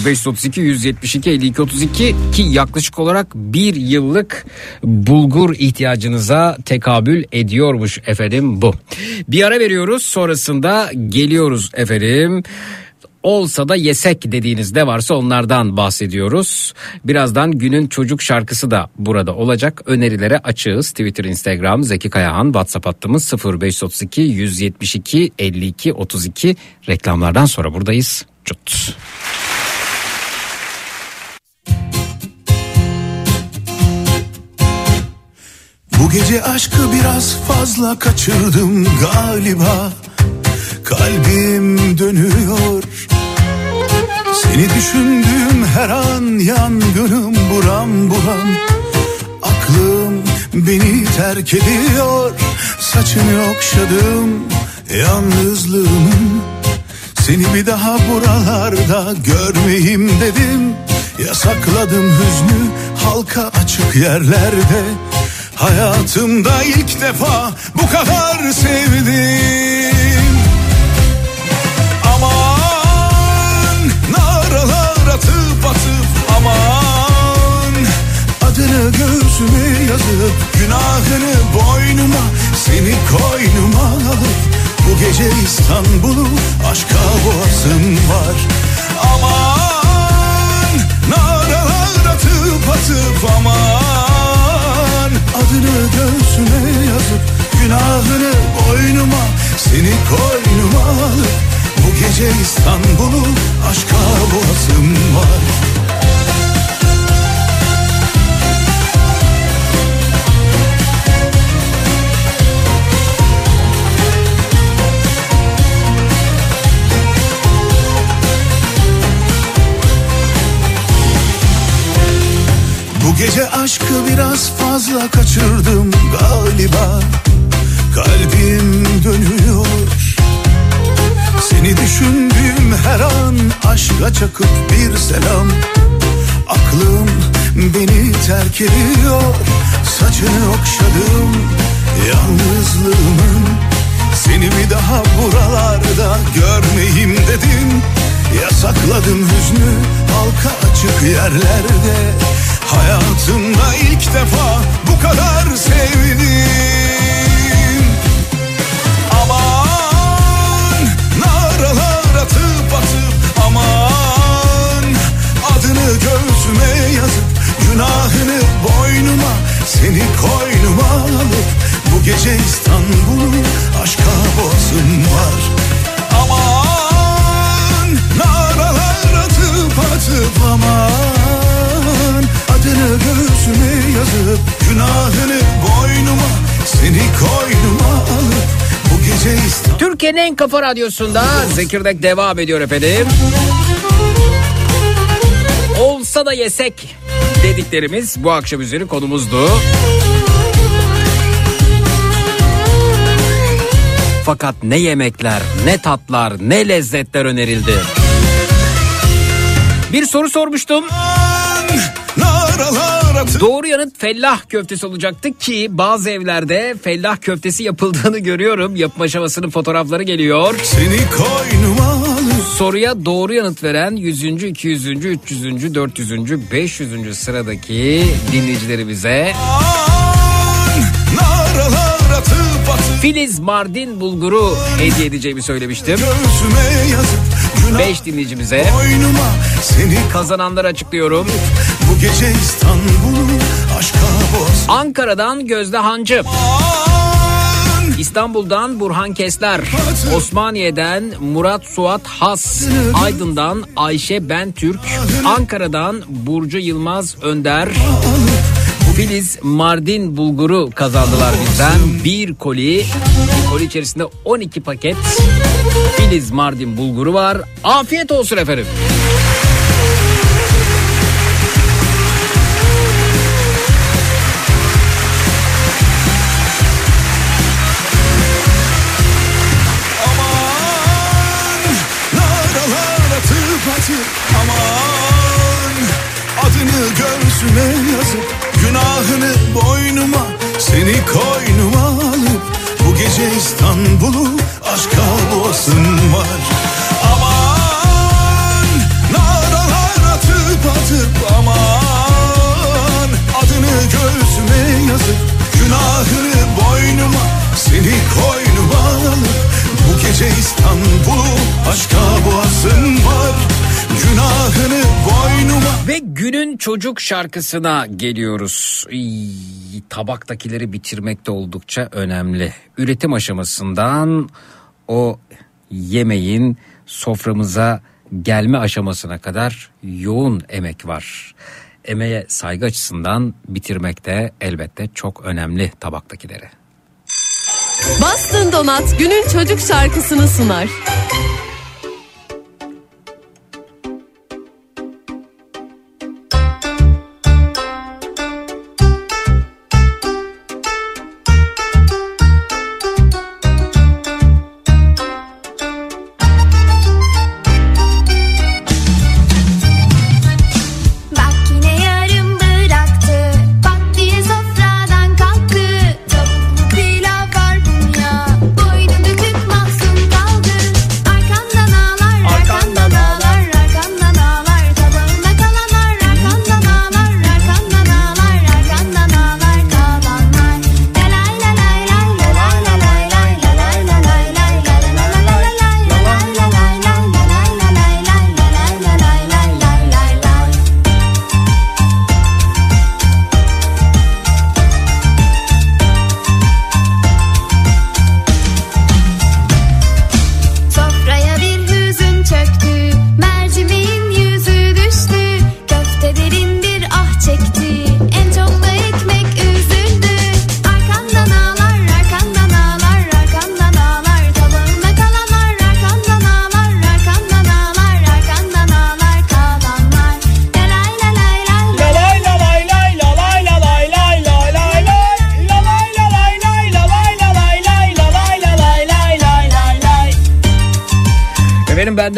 Speaker 1: 0532 172 52 32 ki yaklaşık olarak bir yıllık bulgur ihtiyacınıza tekabül ediyormuş efendim bu. Bir ara veriyoruz sonrasında geliyoruz efendim olsa da yesek dediğiniz ne varsa onlardan bahsediyoruz. Birazdan günün çocuk şarkısı da burada olacak. Önerilere açığız. Twitter, Instagram, Zeki Kayahan, WhatsApp hattımız 0532 172 52 32. Reklamlardan sonra buradayız. Cut.
Speaker 5: Bu gece aşkı biraz fazla kaçırdım galiba Kalbim dönüyor. Seni düşündüğüm her an yangınım buram buram. Aklım beni terk ediyor. Saçını okşadım yalnızlığımın. Seni bir daha buralarda görmeyeyim dedim. Yasakladım hüznü halka açık yerlerde. Hayatımda ilk defa bu kadar sevdim aman Adını göğsüme yazıp günahını boynuma Seni koynuma alıp bu gece İstanbul'u aşka boğasım var. Aman naralar atıp atıp aman. Adını göğsüme yazıp günahını boynuma Seni koynuma alıp bu gece İstanbul'u aşka boğasım var Bu gece aşkı biraz fazla kaçırdım galiba. Kalbim dönüyor. Seni düşündüğüm her an aşka çakıp bir selam. Aklım beni terk ediyor. Saçını okşadım yalnızlığımın. Seni bir daha buralarda görmeyeyim dedim Yasakladım hüznü halka açık yerlerde Hayatımda ilk defa bu kadar sevdim. Aman naralar atıp atıp aman Adını göğsüme yazıp günahını boynuma Seni koynuma alıp bu gece İstanbul'u aşka boğazım var. Aman naralar atıp atıp aman Adını göğsüme yazıp günahını boynuma Seni koynuma alıp bu gece İstanbul
Speaker 1: Türkiye'nin en kafa radyosunda Zekirdek devam ediyor efendim. Olsa da yesek dediklerimiz bu akşam üzeri konumuzdu. Fakat ne yemekler, ne tatlar, ne lezzetler önerildi. Bir soru sormuştum. Doğru yanıt fellah köftesi olacaktı ki bazı evlerde fellah köftesi yapıldığını görüyorum. Yapım aşamasının fotoğrafları geliyor.
Speaker 5: seni koynuma
Speaker 1: Soruya doğru yanıt veren 100. 200. 300. 400. 500. sıradaki dinleyicilerimize Filiz Mardin bulguru hediye edeceğimi söylemiştim.
Speaker 5: göğsüme yazıp günah
Speaker 1: 5 dinleyicimize
Speaker 5: boynuma Seni
Speaker 1: kazananları açıklıyorum.
Speaker 5: Bu gece İstanbul'u aşka boğaz
Speaker 1: Ankara'dan Gözde Hancı. İstanbul'dan Burhan Kesler, Osmaniye'den Murat Suat Has, Aydın'dan Ayşe Bentürk, Ankara'dan Burcu Yılmaz Önder, Filiz Mardin bulguru kazandılar bizden. Bir koli, bir koli içerisinde 12 paket Filiz Mardin bulguru var. Afiyet olsun efendim.
Speaker 5: Boğasın var Aman Naralar atıp atıp aman Adını göğsüme yazıp Günahını boynuma Seni koynuma alıp bu gece İstanbul'u aşka boğasın var Günahını boynuma
Speaker 1: Ve günün çocuk şarkısına geliyoruz. İy, Tabaktakileri bitirmek de oldukça önemli. Üretim aşamasından o yemeğin soframıza gelme aşamasına kadar yoğun emek var. Emeğe saygı açısından bitirmek de elbette çok önemli tabaktakileri.
Speaker 14: Bastın Donat günün çocuk şarkısını sunar.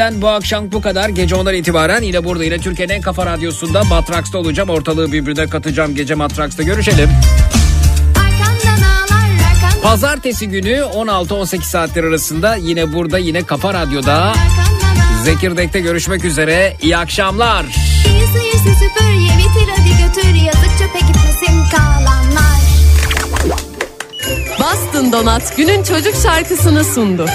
Speaker 1: Benden bu akşam bu kadar. Gece ondan itibaren yine burada yine Türkiye'nin en kafa radyosunda Matraks'ta olacağım. Ortalığı birbirine katacağım. Gece Matraks'ta görüşelim. Pazartesi günü 16-18 saatler arasında yine burada yine Kafa Radyo'da Zekirdek'te görüşmek üzere. İyi akşamlar.
Speaker 14: Bastın Donat günün çocuk şarkısını sundu.